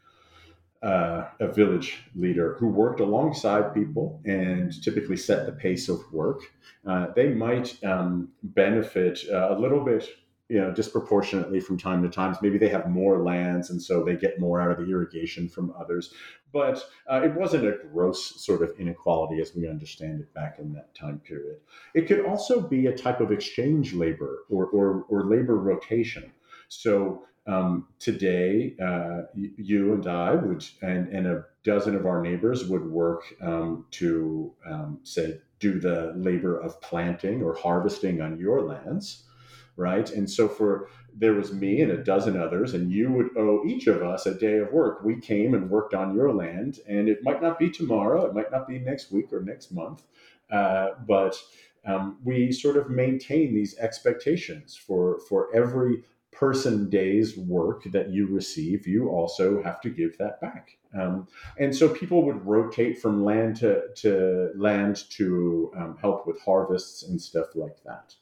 uh, a village leader who worked alongside people and typically set the pace of work, uh, they might um, benefit uh, a little bit, you know, disproportionately from time to time. Maybe they have more lands and so they get more out of the irrigation from others. But uh, it wasn't a gross sort of inequality as we understand it back in that time period. It could also be a type of exchange labor or, or, or labor rotation. So um, today, uh, you and I would, and, and a dozen of our neighbors would work um, to, um, say, do the labor of planting or harvesting on your lands, right? And so for there was me and a dozen others, and you would owe each of us a day of work. We came and worked on your land, and it might not be tomorrow, it might not be next week or next month, uh, but um, we sort of maintain these expectations for for every person day's work that you receive, you also have to give that back. Um, and so people would rotate from land to, to land to um, help with harvests and stuff like that.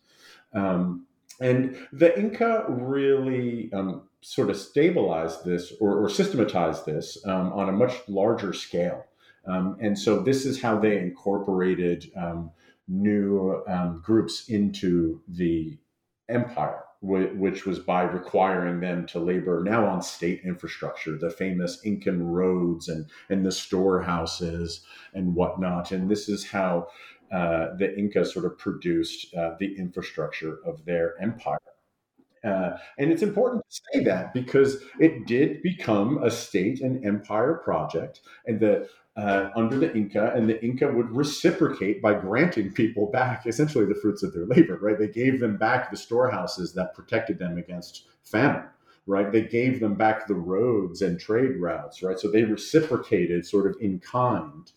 Um, and the Inca really um, sort of stabilized this or, or systematized this um, on a much larger scale. Um, and so this is how they incorporated new groups into the empire which was by requiring them to labor now on state infrastructure, the famous Incan roads and, and the storehouses and whatnot. And this is how uh, the Inca sort of produced uh, the infrastructure of their empire. Uh, and it's important to say that because it did become a state and empire project, and the uh, under the Inca, and the Inca would reciprocate by granting people back essentially the fruits of their labor, right? They gave them back the storehouses that protected them against famine, right? They gave them back the roads and trade routes, right? So they reciprocated sort of in kind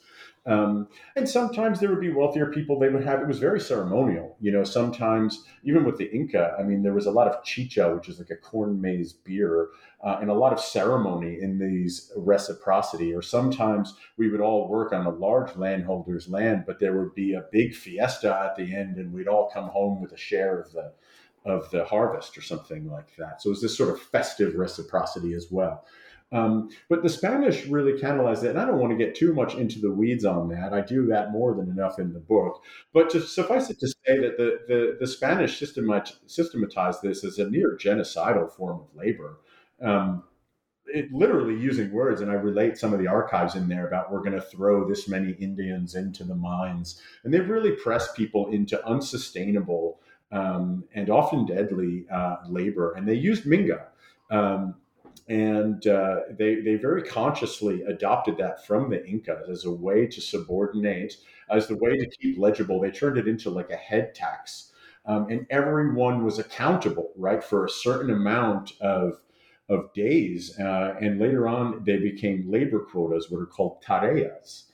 um, and sometimes there would be wealthier people. They would have it was very ceremonial. You know, sometimes even with the Inca, I mean, there was a lot of chicha, which is like a corn maize beer, uh, and a lot of ceremony in these reciprocity. Or sometimes we would all work on a large landholder's land, but there would be a big fiesta at the end, and we'd all come home with a share of the of the harvest or something like that. So it was this sort of festive reciprocity as well. Um, but the Spanish really catalyzed it. And I don't want to get too much into the weeds on that. I do that more than enough in the book. But to suffice it to say that the, the, the Spanish systematized this as a near genocidal form of labor. Um, it, literally using words, and I relate some of the archives in there about we're going to throw this many Indians into the mines, and they've really pressed people into unsustainable um, and often deadly uh, labor, and they used Minga. Um, and uh, they, they very consciously adopted that from the Incas as a way to subordinate, as the way to keep legible. They turned it into like a head tax. Um, and everyone was accountable, right, for a certain amount of of days. Uh, and later on, they became labor quotas, what are called tareas.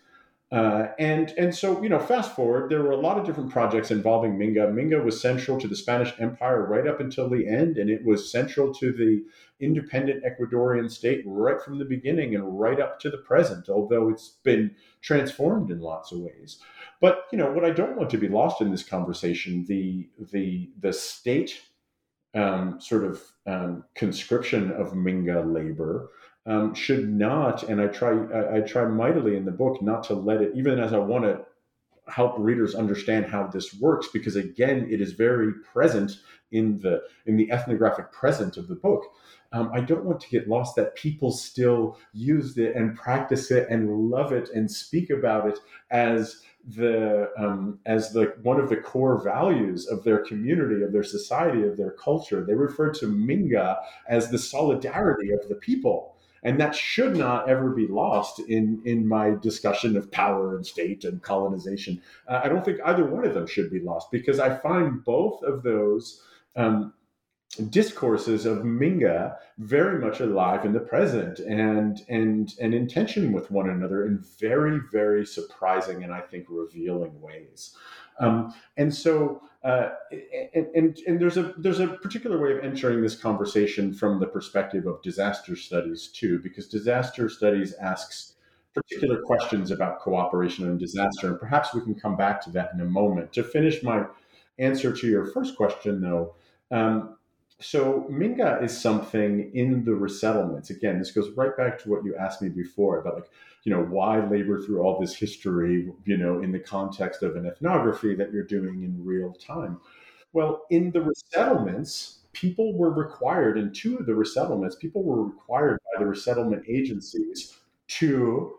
Uh, and and so you know, fast forward, there were a lot of different projects involving Minga. Minga was central to the Spanish Empire right up until the end, and it was central to the independent Ecuadorian state right from the beginning and right up to the present. Although it's been transformed in lots of ways. But you know, what I don't want to be lost in this conversation, the the the state um, sort of um, conscription of Minga labor um, should not, and I try I, I, try mightily in the book not to let it, even as I want to help readers understand how this works, because again, it is very present in the in the ethnographic present of the book. Um, I don't want to get lost that people still use it and practice it and love it and speak about it as the um, as the one of the core values of their community, of their society, of their culture. They refer to Minga as the solidarity of the people, and that should not ever be lost in in my discussion of power and state and colonization. Uh, I don't think either one of them should be lost because I find both of those. Um, discourses of Minga very much alive in the present and and and in tension with one another in very very surprising and I think revealing ways. Um, and so uh, and, and and there's a there's a particular way of entering this conversation from the perspective of disaster studies too, because disaster studies asks particular questions about cooperation and disaster, and perhaps we can come back to that in a moment. To finish my answer to your first question, though. Um, so Minga is something in the resettlements. Again, this goes right back to what you asked me before about like, you know, why labor through all this history, you know, in the context of an ethnography that you're doing in real time. Well, in the resettlements, people were required in two of the resettlements, people were required by the resettlement agencies to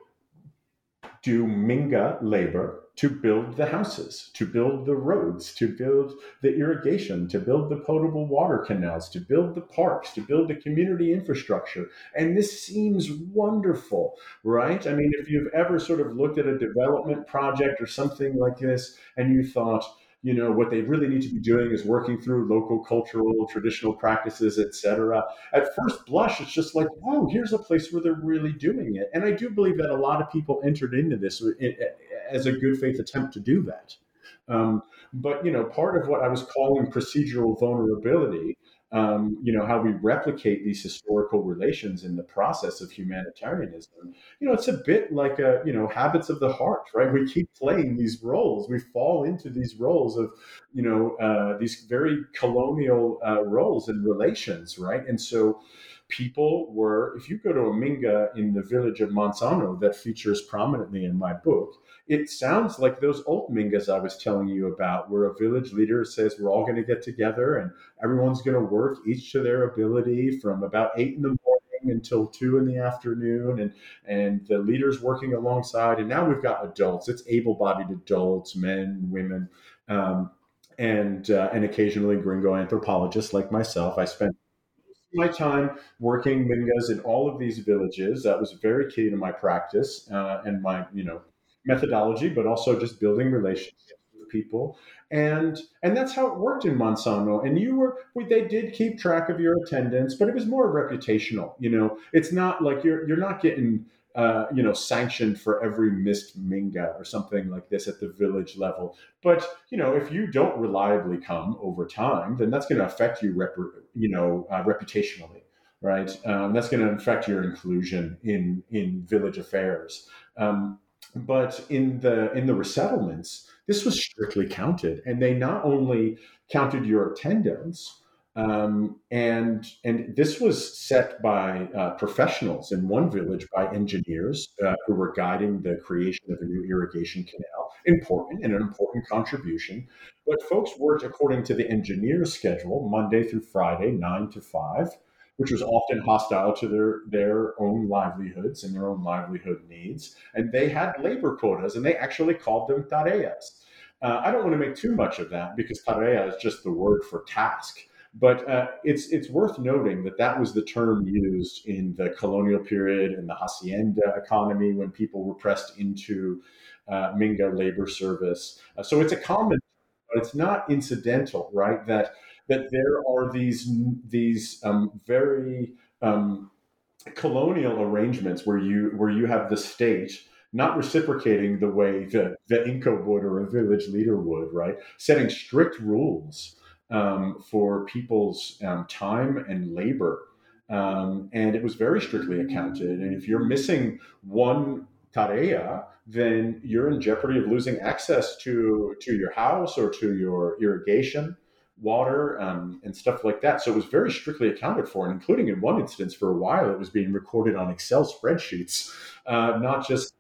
do Minga labor to build the houses, to build the roads, to build the irrigation, to build the potable water canals, to build the parks, to build the community infrastructure. And this seems wonderful, right? I mean, if you've ever sort of looked at a development project or something like this and you thought, you know what they really need to be doing is working through local cultural traditional practices etc at first blush it's just like wow here's a place where they're really doing it and i do believe that a lot of people entered into this eh, eh, as a good faith attempt to do that um, but you know part of what i was calling procedural vulnerability um, you know, how we replicate these historical relations in the process of humanitarianism. You know, it's a bit like a, you know, habits of the heart, right? We keep playing these roles. We fall into these roles of, you know, uh, these very colonial uh, roles and relations, right? And so people were, if you go to a Minga in the village of Manzano that features prominently in my book, it sounds like those old Mingas I was telling you about, where a village leader says we're all going to get together and everyone's going to work each to their ability from about eight in the morning until two in the afternoon, and and the leaders working alongside. And now we've got adults. It's able-bodied adults, men, women. Um, and uh, and occasionally gringo anthropologists like myself. I spent my time working mingas in all of these villages. That was very key to my practice uh, and my, you know, methodology, but also just building relationships with people. And and that's how it worked in Manzano. And you were they did keep track of your attendance, but it was more reputational. You know, it's not like you're you're not getting uh, you know, sanctioned for every missed minga or something like this at the village level. But you know, if you don't reliably come over time, then that's going to affect you, rep- you know, uh, reputationally, right? Um, that's going to affect your inclusion in in village affairs. Um, but in the in the resettlements, this was strictly counted, and they not only counted your attendance, um, and and this was set by uh, professionals in one village by engineers uh, who were guiding the creation of a new irrigation canal. Important and an important contribution, but folks worked according to the engineer's schedule, Monday through Friday, nine to five. Which was often hostile to their, their own livelihoods and their own livelihood needs. And they had labor quotas, and they actually called them tareas. Uh, I don't want to make too much of that because tarea is just the word for task. But uh, it's it's worth noting that that was the term used in the colonial period and the hacienda economy when people were pressed into uh, Minga labor service. Uh, so it's a common, but it's not incidental, right? That that there are these these um, very um, colonial arrangements where you where you have the state not reciprocating the way the, the Inca would or a village leader would, right? Setting strict rules um, for people's um, time and labor. Um, and it was very strictly accounted. And if you're missing one tarea, then you're in jeopardy of losing access to, to your house or to your irrigation water um, and stuff like that. So it was very strictly accounted for, and including in one instance for a while, it was being recorded on Excel spreadsheets, uh, not just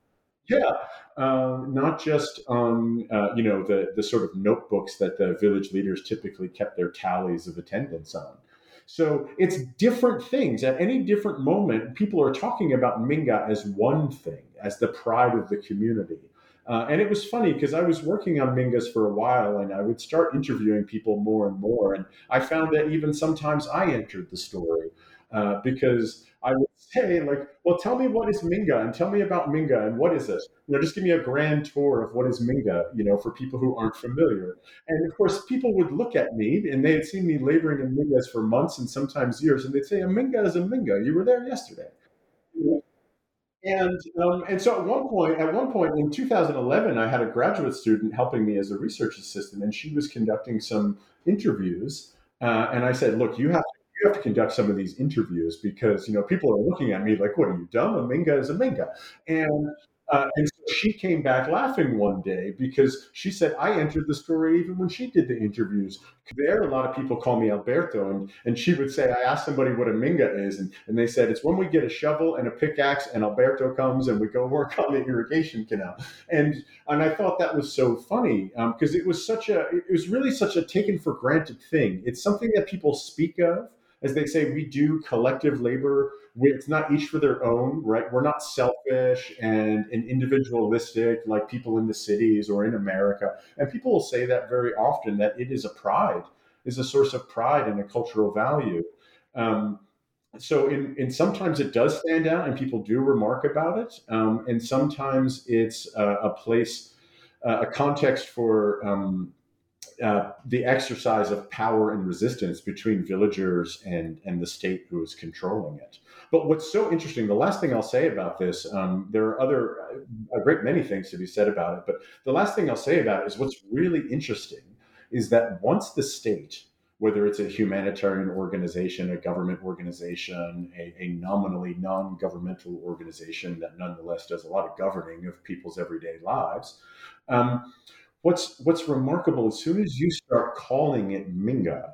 yeah, um, not just on uh, you know the the sort of notebooks that the village leaders typically kept their tallies of attendance on. So it's different things. At any different moment, people are talking about Minga as one thing, as the pride of the community. Uh, and it was funny because I was working on Mingas for a while and I would start interviewing people more and more. And I found that even sometimes I entered the story uh, because I would say, like, well, tell me what is Minga and tell me about Minga and what is it? You know, just give me a grand tour of what is Minga, you know, for people who aren't familiar. And of course, people would look at me and they had seen me laboring in Mingas for months and sometimes years, and they'd say, a Minga is a Minga. You were there yesterday. And um, and so at one point, at one point in 2011, I had a graduate student helping me as a research assistant, and she was conducting some interviews. Uh, and I said, "Look, you have to you have to conduct some of these interviews because you know people are looking at me like, "What are you dumb? A minga is a minga," and uh, and so she came back laughing one day because she said, I entered the story even when she did the interviews. There, a lot of people call me Alberto, and, and she would say, I asked somebody what a minga is, and, and they said, It's when we get a shovel and a pickaxe, and Alberto comes and we go work on the irrigation canal. And and I thought that was so funny because um, it was such a, it was really such a taken for granted thing. It's something that people speak of as they say, we do collective labor. It's not each for their own, right? We're not selfish and, and individualistic like people in the cities or in America. And people will say that very often that it is a pride, is a source of pride and a cultural value. Um, so in, in sometimes it does stand out and people do remark about it. Um, and sometimes it's a, a place, a context for um, uh, the exercise of power and resistance between villagers and, and the state who is controlling it. But what's so interesting, the last thing I'll say about this, um, there are other, a great many things to be said about it, but the last thing I'll say about it is what's really interesting is that once the state, whether it's a humanitarian organization, a government organization, a, a nominally non governmental organization that nonetheless does a lot of governing of people's everyday lives, um, what's what's remarkable as soon as you start calling it minga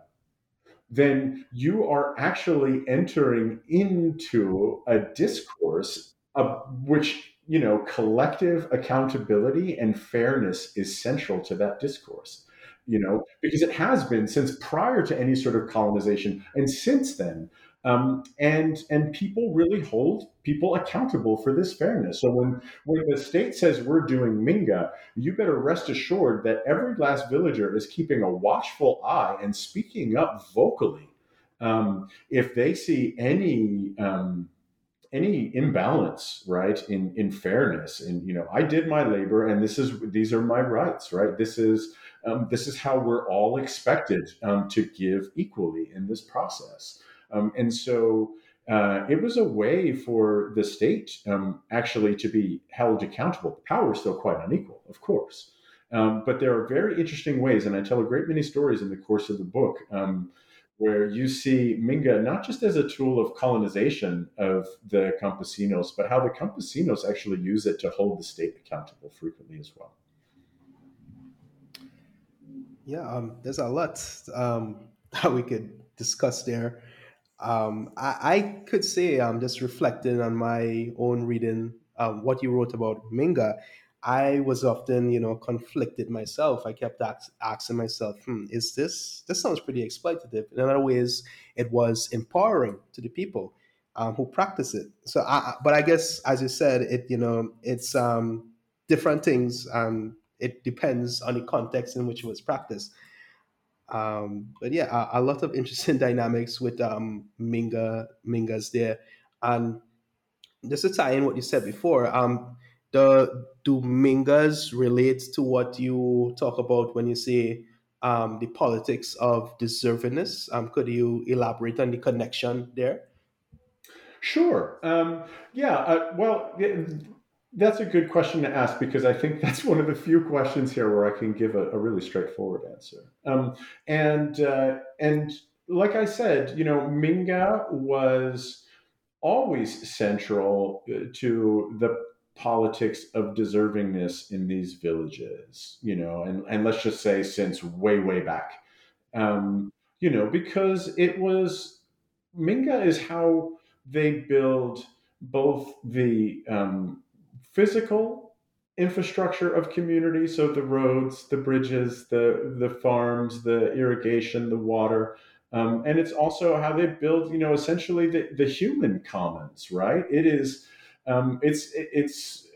then you are actually entering into a discourse of which you know collective accountability and fairness is central to that discourse you know because it has been since prior to any sort of colonization and since then um, and and people really hold people accountable for this fairness. So when when the state says we're doing Minga, you better rest assured that every last villager is keeping a watchful eye and speaking up vocally um, if they see any. Um, any imbalance right in in fairness and you know i did my labor and this is these are my rights right this is um, this is how we're all expected um, to give equally in this process um, and so uh, it was a way for the state um, actually to be held accountable. The power is still quite unequal, of course. Um, but there are very interesting ways, and I tell a great many stories in the course of the book um, where you see Minga not just as a tool of colonization of the campesinos, but how the campesinos actually use it to hold the state accountable frequently as well. Yeah, um, there's a lot um, that we could discuss there. Um, I, I, could say, um, just reflecting on my own reading, um, what you wrote about Minga, I was often, you know, conflicted myself. I kept ask, asking myself, hmm, is this, this sounds pretty exploitative. In other ways, it was empowering to the people um, who practice it. So, I, but I guess, as you said, it you know it's um, different things. Um, it depends on the context in which it was practiced. Um, but yeah, a, a, lot of interesting dynamics with um, Minga Mingas there, and just to tie in what you said before, um, the do Mingas relate to what you talk about when you say um, the politics of deservingness? Um, could you elaborate on the connection there? Sure. Um, yeah. Uh, well, that's a good question to ask because I think that's one of the few questions here where I can give a, a really straightforward answer. Um, and uh, and like I said, you know, Minga was always central uh, to the politics of deservingness in these villages, you know, and, and let's just say since way, way back. Um, you know, because it was Minga is how they build both the um, physical infrastructure of community, so the roads, the bridges, the the farms, the irrigation, the water, um, and it's also how they build, you know, essentially the, the human commons, right? It is, um, it's it's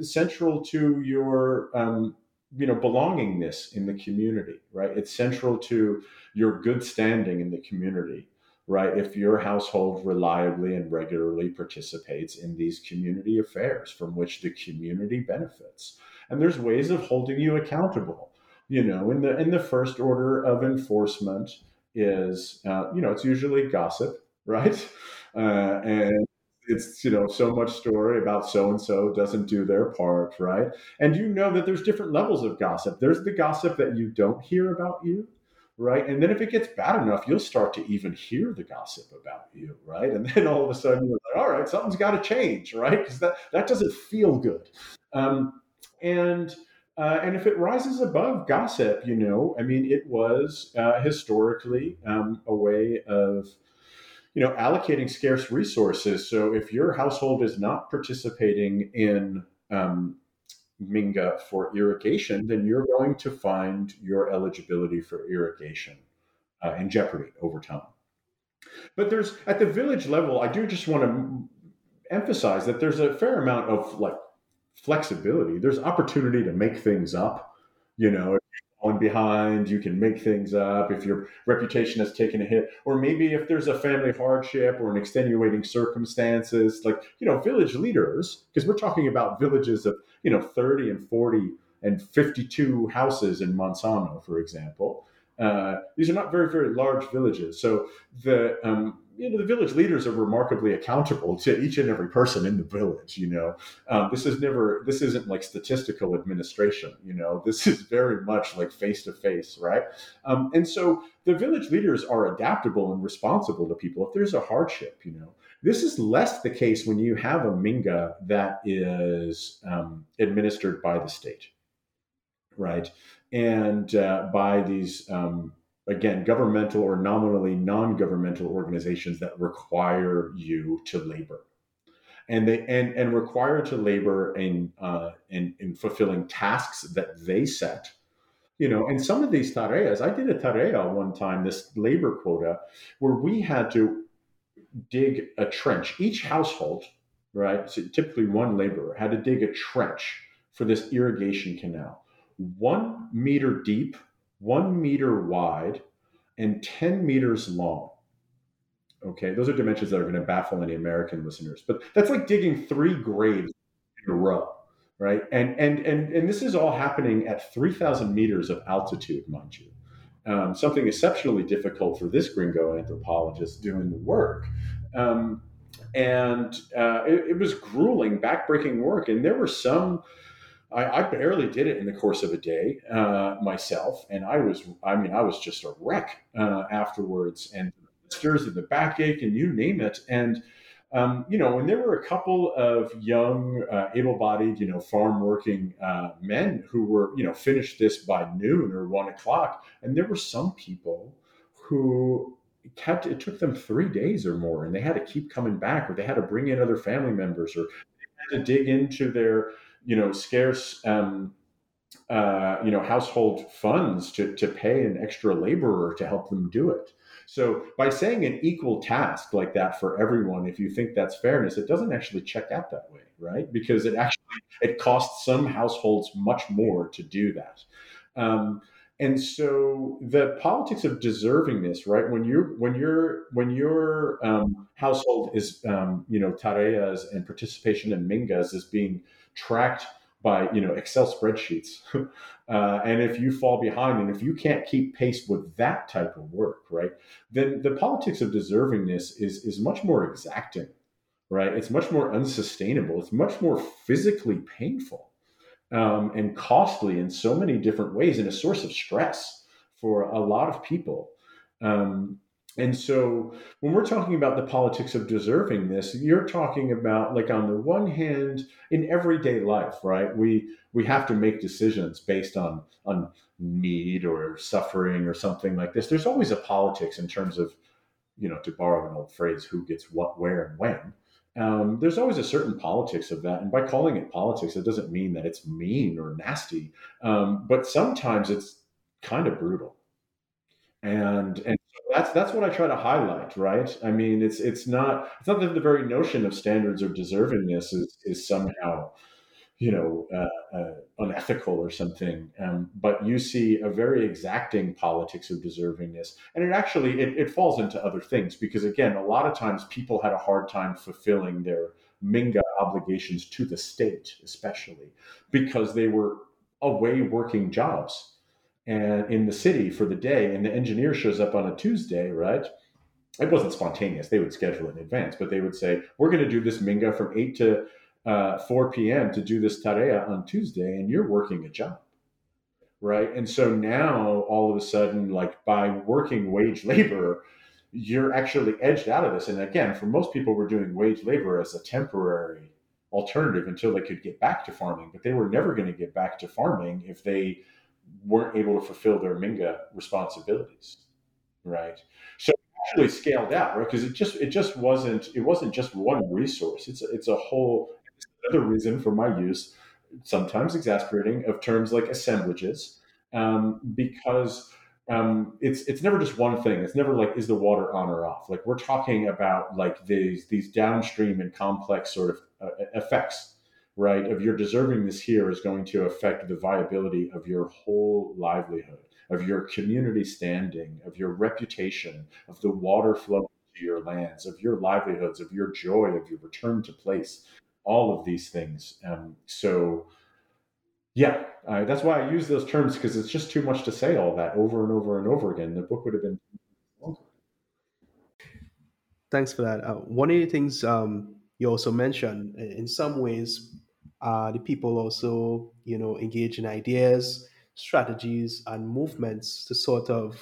central to your um, you know belongingness in the community, right? It's central to your good standing in the community right? If your household reliably and regularly participates in these community affairs from which the community benefits. And there's ways of holding you accountable. You know, in the in the first order of enforcement is, uh, you know, it's usually gossip, right? Uh, and it's you know so much story about so and so doesn't do their part right and you know that there's different levels of gossip there's the gossip that you don't hear about you right? And then if it gets bad enough, you'll start to even hear the gossip about you, right? And then all of a sudden you're like, all right, something's got to change, right? Because that that doesn't feel good. Um, and uh, and if it rises above gossip, you know, I mean, it was uh, historically um, a way of you know allocating scarce resources. So if your household is not participating in um, Minga for irrigation, then you're going to find your eligibility for irrigation uh, in jeopardy over time. But there's at the village level, I do just want to emphasize that there's a fair amount of like flexibility. There's opportunity to make things up. You know, behind, you can make things up if your reputation has taken a hit, or maybe if there's a family hardship or an extenuating circumstances, like, you know, village leaders, because we're talking about villages of, you know, 30 and 40 and 52 houses in Manzano, for example. Uh, these are not very, very large villages. So the um, you know the village leaders are remarkably accountable to each and every person in the village you know? Um, this is never this isn't like statistical administration you know? This is very much like face to face right? Um, and so the village leaders are adaptable and responsible to people if there's a hardship you know? This is less the case when you have a minga that is um, administered by the state right? And uh, by these um, again, governmental or nominally non governmental organizations that require you to labor. And they and, and require to labor in, uh, in in fulfilling tasks that they set, you know. And some of these tareas, I did a tarea one time, this labor quota, where we had to dig a trench. Each household, right, so typically one laborer, had to dig a trench for this irrigation canal, one meter deep one meter wide and 10 meters long. Okay, those are dimensions that are going to baffle any American listeners, but that's like digging three graves in a row, right? And and and and this is all happening at 3,000 meters of altitude, mind you. Um, something exceptionally difficult for this gringo anthropologist doing the work. Um, and uh, it, it was grueling, backbreaking work. And there were some I, I, barely did it in the course of a day uh, myself, and I was, I mean, I was just a wreck uh, afterwards, and blisters and the backache, and you name it. And um, you know, and there were a couple of young, uh, able-bodied, you know, farm-working uh, men who were, you know, finished this by noon or one o'clock, and there were some people who kept it took them three days or more, and they had to keep coming back, or they had to bring in other family members, or they had to dig into their you know scarce um, uh, you know household funds to to pay an extra laborer to help them do it. So by saying an equal task like that for everyone, if you think that's fairness, it doesn't actually check out that way, right? Because it actually it costs some households much more to do that. Um, and so the politics of deservingness, right? When you when your when your um, household is um, you know tareas and participation in mingas is being tracked by you know Excel spreadsheets, uh, and if you fall behind and if you can't keep pace with that type of work, right, then the politics of deservingness is is much more exacting, right? It's much more unsustainable. It's much more physically painful um, and costly in so many different ways, and a source of stress for a lot of people. Um, and so when we're talking about the politics of deservingness, you're talking about like on the one hand, in everyday life, right? We we have to make decisions based on on need or suffering or something like this. There's always a politics in terms of, you know, to borrow an old phrase, who gets what, where, and when. Um, there's always a certain politics of that, and by calling it politics, it doesn't mean that it's mean or nasty. Um, but sometimes it's kind of brutal, and and that's that's what I try to highlight, right? I mean, it's it's not it's not that the very notion of standards of deservingness is is somehow, you know, uh, uh, unethical or something. Um, but you see a very exacting politics of deservingness, and it actually it, it falls into other things because again, a lot of times people had a hard time fulfilling their minga obligations to the state, especially because they were away working jobs and in the city for the day, and the engineer shows up on a Tuesday, right? It wasn't spontaneous; they would schedule in advance, but they would say, "We're going to do this minga from eight to uh, four p.m. to do this tarea on Tuesday, and you're working a job." Right. And so now all of a sudden, like by working wage labor, you're actually edged out of this. And again, for most people, we're doing wage labor as a temporary alternative until they could get back to farming. But they were never going to get back to farming if they weren't able to fulfill their Minga responsibilities, right? So actually scaled out, right? Because it just it just wasn't it wasn't just one resource. It's a, it's a whole another reason for my use, sometimes exasperating, of terms like assemblages, um, because um, it's it's never just one thing. It's never like is the water on or off. Like we're talking about like these these downstream and complex sort of uh, effects right, of your deservingness here is going to affect the viability of your whole livelihood, of your community standing, of your reputation, of the water flow to your lands, of your livelihoods, of your joy, of your return to place, all of these things. Um, so, yeah, that's why I use those terms because it's just too much to say all that over and over and over again. The book would have been longer. Thanks for that. Uh, one of the things um, you also mentioned, in some ways, uh, the people also, you know, engage in ideas, strategies, and movements to sort of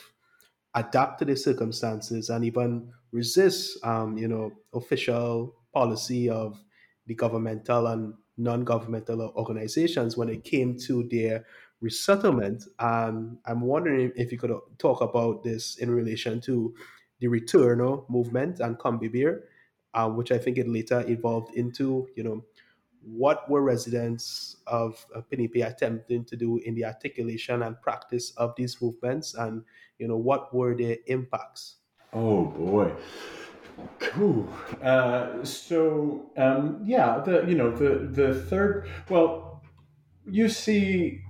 adapt to the circumstances and even resist, um, you know, official policy of the governmental and non-governmental organizations when it came to their resettlement. And I'm wondering if you could talk about this in relation to the Retorno movement and Convivir, uh, which I think it later evolved into, you know, what were residents of uh, attempting to do in the articulation and practice of these movements, and you know what were their impacts? Oh boy. Cool. Uh, so um, yeah, the you know the the third. Well, you see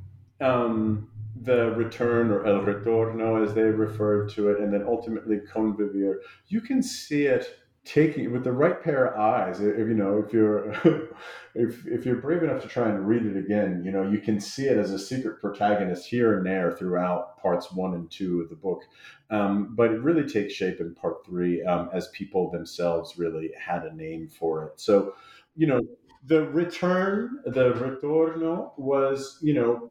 um, the return or el retorno as they referred to it, and then ultimately convivir. You can see it taking with the right pair of eyes if you know if you're if if you're brave enough to try and read it again you know you can see it as a secret protagonist here and there throughout parts one and two of the book. Um, but it really takes shape in part three um, as people themselves really had a name for it. So you know the return the retorno was you know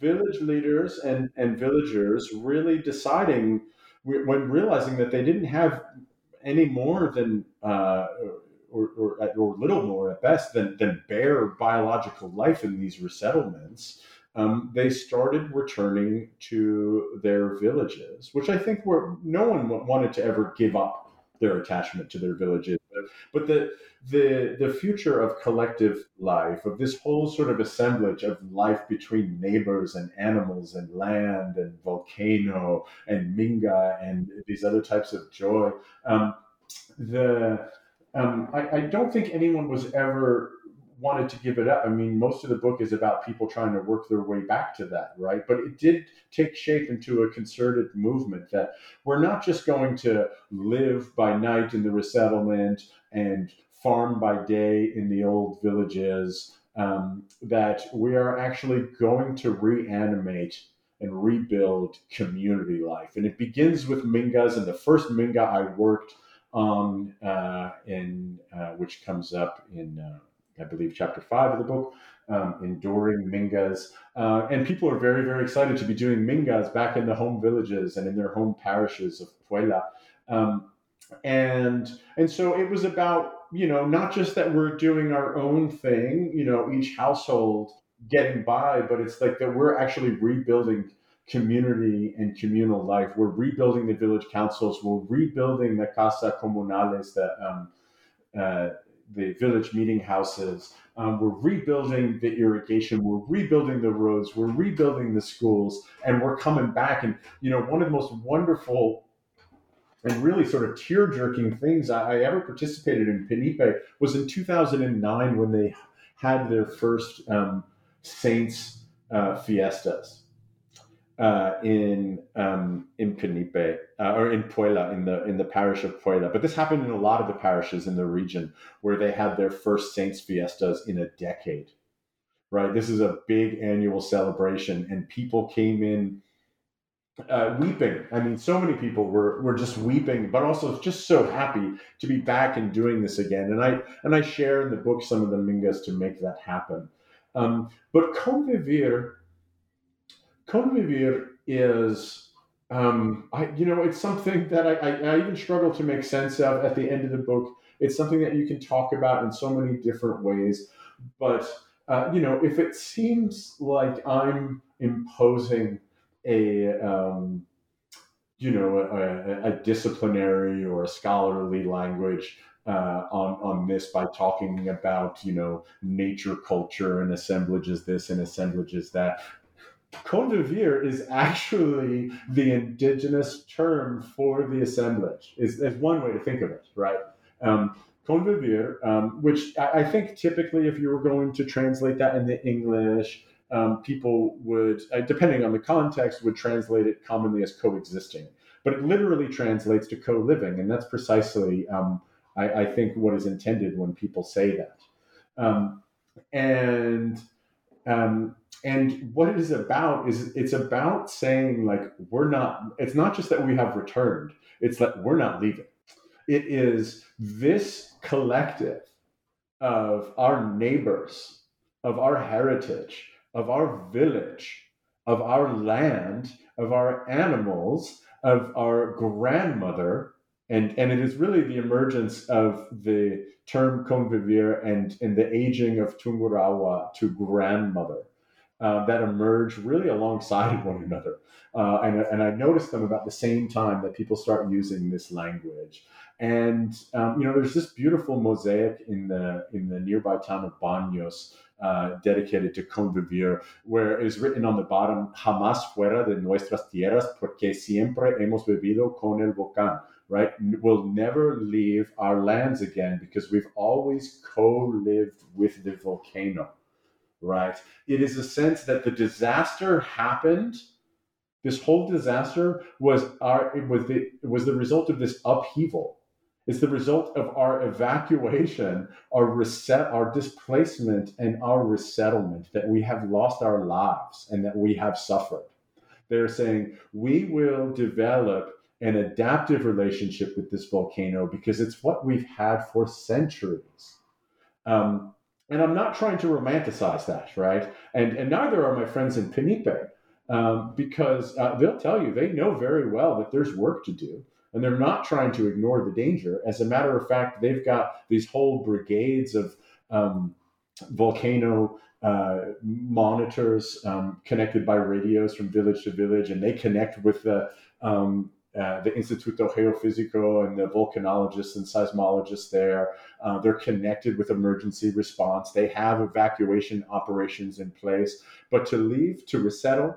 village leaders and and villagers really deciding when realizing that they didn't have any more than uh, or, or, or, little more at best than, than bare biological life in these resettlements, um, they started returning to their villages, which I think were no one wanted to ever give up their attachment to their villages. But the the the future of collective life, of this whole sort of assemblage of life between neighbors and animals and land and volcano and minga and these other types of joy. Um, the um, I, I don't think anyone was ever wanted to give it up. I mean, most of the book is about people trying to work their way back to that, right? But it did take shape into a concerted movement that we're not just going to live by night in the resettlement and farm by day in the old villages, um, that we are actually going to reanimate and rebuild community life. And it begins with Mingas, and the first Minga I worked on, uh, in uh, which comes up in uh, I believe, chapter five of the book, um, enduring Mingas. Uh, and people are very, very excited to be doing Mingas back in the home villages and in their home parishes of Puela. Um, and and so it was about you know not just that we're doing our own thing, you know, each household getting by, but it's like that we're actually rebuilding community and communal life. We're rebuilding the village councils. We're rebuilding the casa comunales, that um, uh, the village meeting houses. Um, we're rebuilding the irrigation. We're rebuilding the roads. We're rebuilding the schools, and we're coming back. And you know, one of the most wonderful and really sort of tear jerking things I, I, ever participated in Penipe was in 2009 when they had their first um, Saints uh, fiestas uh, in um, in Penipe uh, or in Puela in the in the parish of Puela. But this happened in a lot of the parishes in the region where they had their first Saints fiestas in a decade. Right, this is a big annual celebration, and people came in uh, weeping. I mean, so many people were were just weeping, but also just so happy to be back and doing this again. And I and I share in the book some of the mingas to make that happen. Um, but convivir Convivir is, um, I, you know, it's something that I, I, I even struggle to make sense of at the end of the book. It's something that you can talk about in so many different ways. But, uh, you know, if it seems like I'm imposing a, um, you know, a, a, disciplinary or a scholarly language uh, on on this by talking about you know nature culture and assemblages this and assemblages that. Convivir is actually the indigenous term for the assemblage. Is, is one way to think of it, right? Um, convivir, um, which I, I, think typically, if you were going to translate that into English, um, people would, uh, depending on the context, would translate it commonly as coexisting. But it literally translates to co-living, and that's precisely, um, I, I, think, what is intended when people say that. Um, and um, and what it is about is it's about saying like we're not it's not just that we have returned it's that we're not leaving. It is this collective of our neighbors of our heritage of our village of our land of our animals of our grandmother. And and it is really the emergence of the term convivir and and the aging of Tungurahua to grandmother uh, that emerge really alongside one another. Uh, and, and I noticed them about the same time that people start using this language. And um, you know, there's this beautiful mosaic in the in the nearby town of Baños, uh, dedicated to convivir, where it is written on the bottom, "Jamás fuera de nuestras tierras, porque siempre hemos vivido con el volcán." Right? We'll never leave our lands again because we've always co-lived with the volcano right? It is a sense that the disaster happened. This whole disaster was our it was the was the result of this upheaval. It's the result of our evacuation, our reset, our displacement, and our resettlement that we have lost our lives and that we have suffered. They're saying we will develop an adaptive relationship with this volcano because it's what we've had for centuries. Um, and I'm not trying to romanticize that, right? And and neither are my friends in Penipe, um, because uh, they'll tell you they know very well that there's work to do, and they're not trying to ignore the danger. As a matter of fact, they've got these whole brigades of um, volcano uh, monitors um, connected by radios from village to village, and they connect with the um, uh, the Instituto Geofísico and the volcanologists and seismologists there. Uh, they're connected with emergency response. They have evacuation operations in place. But to leave, to resettle,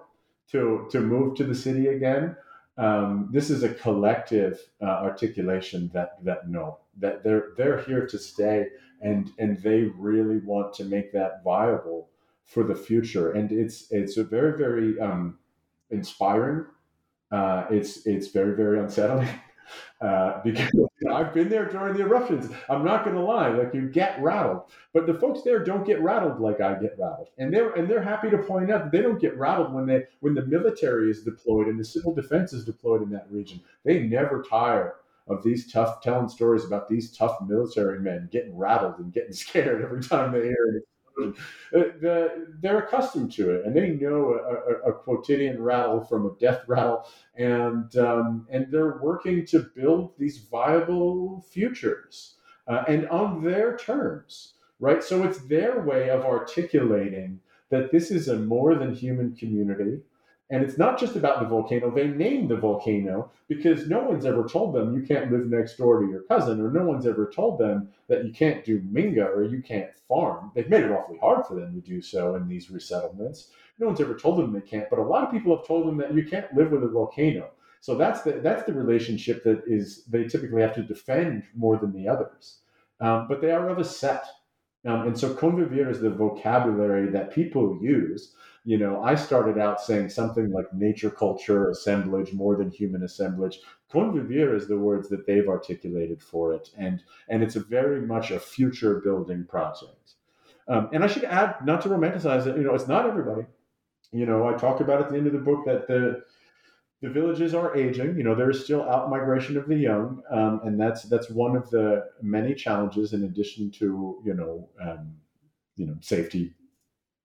to, to move to the city again, um, this is a collective uh, articulation that that no, that they're they're here to stay, and and they really want to make that viable for the future. And it's it's a very very um, inspiring uh, it's it's very very unsettling uh, because I've been there during the eruptions. I'm not going to lie, like you get rattled, but the folks there don't get rattled like I get rattled, and they're and they're happy to point out that they don't get rattled when they when the military is deployed and the civil defense is deployed in that region. They never tire of these tough telling stories about these tough military men getting rattled and getting scared every time they hear they're accustomed to it, and they know a, a, a, quotidian rattle from a death rattle, and um, and they're working to build these viable futures, uh, and on their terms, right? So it's their way of articulating that this is a more than human community and it's not just about the volcano. They named the volcano because no one's ever told them you can't live next door to your cousin, or no one's ever told them that you can't do minga or you can't farm. They've made it awfully hard for them to do so in these resettlements. No one's ever told them they can't, but a lot of people have told them that you can't live with a volcano. So that's the that's the relationship that is they typically have to defend more than the others. Um, but they are of a set. Um, and so convivir is the vocabulary that people use you know, I started out saying something like nature culture, assemblage, more than human assemblage. Convivir is the words that they've articulated for it, and and it's a very much a future building project. Um, and I should add, not to romanticize it, you know, it's not everybody. You know, I talk about at the end of the book that the the villages are aging. You know, there is still out migration of the young, um, and that's that's one of the many challenges. In addition to you know, um, you know, safety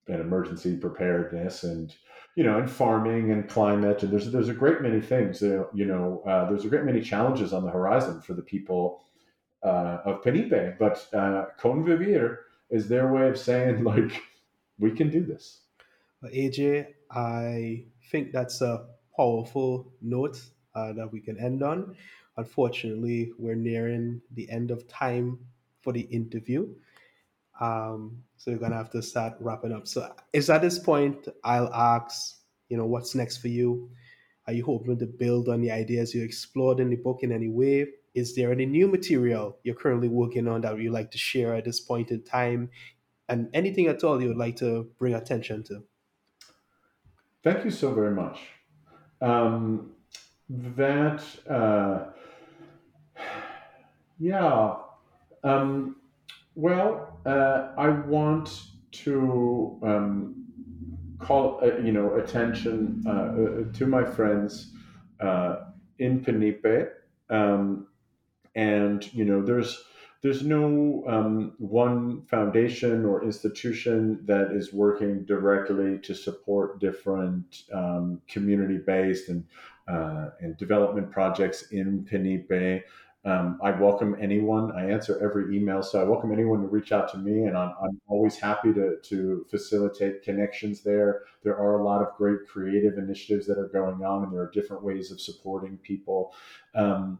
and emergency preparedness and you know and farming and climate and there's there's a great many things you know uh, there's a great many challenges on the horizon for the people uh, of Penipe but uh, convivir is their way of saying like we can do this. AJ I think that's a powerful note uh, that we can end on. Unfortunately we're nearing the end of time for the interview. Um, so you're gonna have to start wrapping up. So is at this point I'll ask, you know, what's next for you? Are you hoping to build on the ideas you explored in the book in any way? Is there any new material you're currently working on that you'd like to share at this point in time? And anything at all you would like to bring attention to? Thank you so very much. Um, that, uh, yeah. Um, well, uh, I want to um, call uh, you know attention uh, uh to my friends uh, in Penipe, um, and you know there's there's no um, one foundation or institution that is working directly to support different um, community-based and uh, and development projects in Penipe. Um, I welcome anyone. I answer every email, so I welcome anyone to reach out to me, and I'm, I'm always happy to, to facilitate connections there. There are a lot of great creative initiatives that are going on, and there are different ways of supporting people. Um,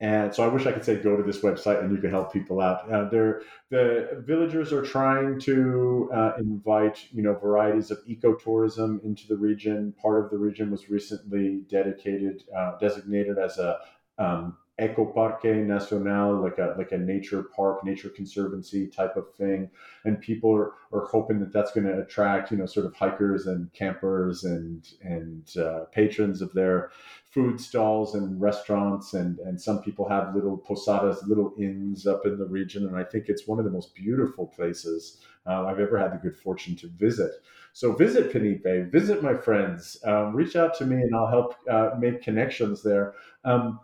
and so I wish I could say go to this website and you can help people out. Uh, the villagers are trying to uh, invite you know varieties of ecotourism into the region. Part of the region was recently dedicated, uh, designated as a um, Ecoparque Nacional, like a like a nature park, nature conservancy type of thing, and people are, are hoping that that's going to attract you know sort of hikers and campers and and uh, patrons of their food stalls and restaurants, and and some people have little posadas, little inns up in the region, and I think it's one of the most beautiful places uh, I've ever had the good fortune to visit. So visit Penipe, visit my friends, um, reach out to me, and I'll help uh, make connections there. Um,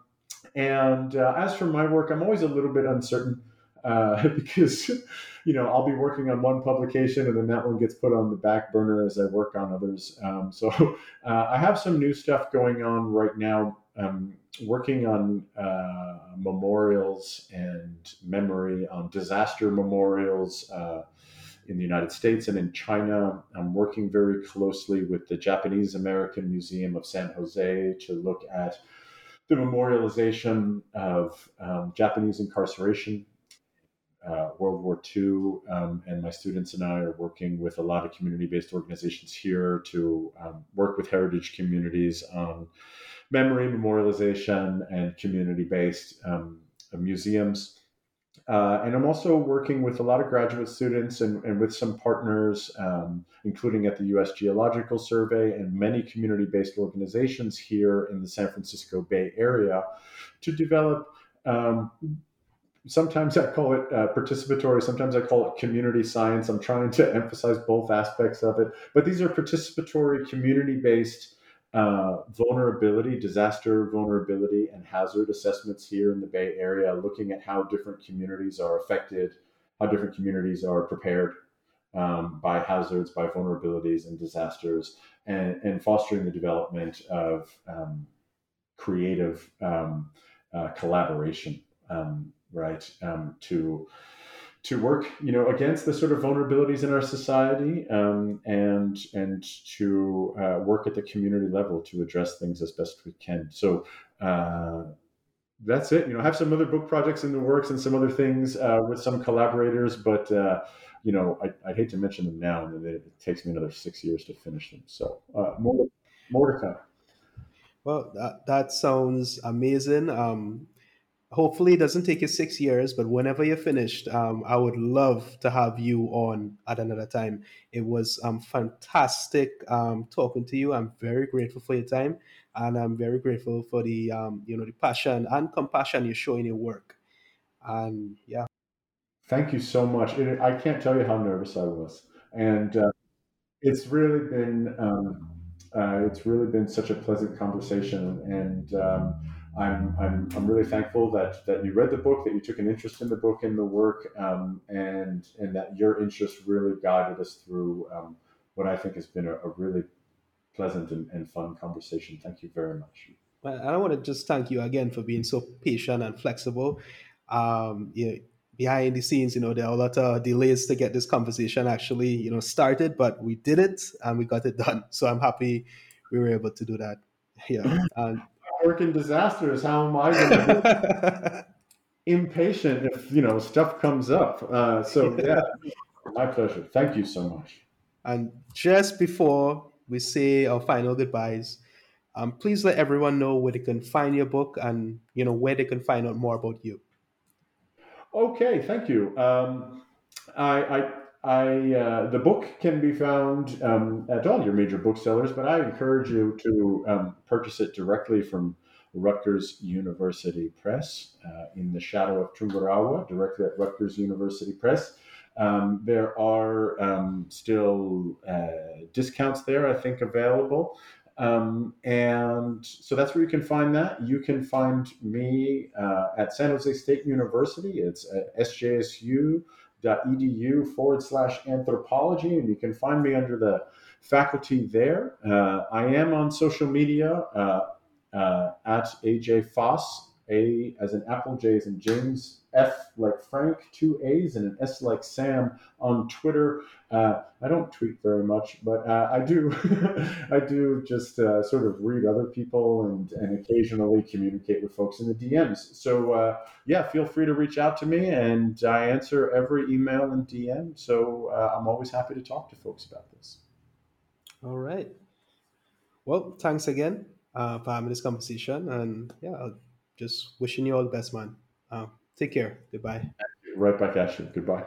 and uh, as for my work, I'm always a little bit uncertain uh, because, you know, I'll be working on one publication and then that one gets put on the back burner as I work on others. Um, so uh, I have some new stuff going on right now. Um, working on uh, memorials and memory on disaster memorials uh, in the United States and in China. I'm working very closely with the Japanese American Museum of San Jose to look at the memorialization of um, Japanese incarceration, uh, World War II, um, and my students and I are working with a lot of community-based organizations here to um, work with heritage communities on memory memorialization and community-based um, museums. Uh, and I'm also working with a lot of graduate students and, and with some partners, um, including at the US Geological Survey and many community based organizations here in the San Francisco Bay Area to develop. Um, sometimes I call it uh, participatory, sometimes I call it community science. I'm trying to emphasize both aspects of it. But these are participatory, community based uh, vulnerability, disaster vulnerability, and hazard assessments here in the Bay Area, looking at how different communities are affected, how different communities are prepared um, by hazards, by vulnerabilities, and disasters, and, and fostering the development of um, creative um, uh, collaboration, um, right, um, to to work, you know, against the sort of vulnerabilities in our society, um, and and to uh, work at the community level to address things as best we can. So uh, that's it. You know, I have some other book projects in the works and some other things uh, with some collaborators, but uh, you know, I, would hate to mention them now, and it, it, takes me another six years to finish them. So uh, more more to come. Well, that, that sounds amazing. Um, hopefully it doesn't take you six years, but whenever you're finished, um, I would love to have you on at another time. It was um, fantastic um, talking to you. I'm very grateful for your time, and I'm very grateful for the um, you know the passion and compassion you show in your work. And yeah, thank you so much. It, I can't tell you how nervous I was, and uh, it's really been um, uh, it's really been such a pleasant conversation and um, I'm, I'm, I'm really thankful that, that you read the book, that you took an interest in the book and the work, um, and, and that your interest really guided us through um, what I think has been a, a really pleasant and, and, fun conversation. Thank you very much. Well, I want to just thank you again for being so patient and flexible. Um, you know, behind the scenes, you know, there are a lot of delays to get this conversation actually, you know, started, but we did it and we got it done. So I'm happy we were able to do that. Yeah. And, working disasters. How am I going to be impatient if you know stuff comes up? Uh, so yeah, my pleasure. Thank you so much. And just before we say our final goodbyes, um, please let everyone know where they can find your book and you know where they can find out more about you. Okay, thank you. Um, I, I I, uh, the book can be found um, at all your major booksellers, but I encourage you to um, purchase it directly from Rutgers University Press uh, in the shadow of Tungurahua, directly at Rutgers University Press. Um, there are um, still uh, discounts there, I think, available. Um, and so that's where you can find that. You can find me uh, at San Jose State University. It's at SJSU edu forward slash anthropology, and you can find me under the faculty there. Uh, I am on social media uh, uh, at AJ Faas, A as in Apple, J as in James, F like Frank, two A's, and an S like Sam on Twitter. Uh, I don't tweet very much, but uh, I do. I do just uh, sort of read other people and and occasionally communicate with folks in the DMs. So uh, yeah, feel free to reach out to me, and I answer every email and DM. So uh, I'm always happy to talk to folks about this. All right. Well, thanks again uh, for having this conversation, and yeah, just wishing you all the best, man. Uh, take care. Goodbye. Right back at you. Goodbye.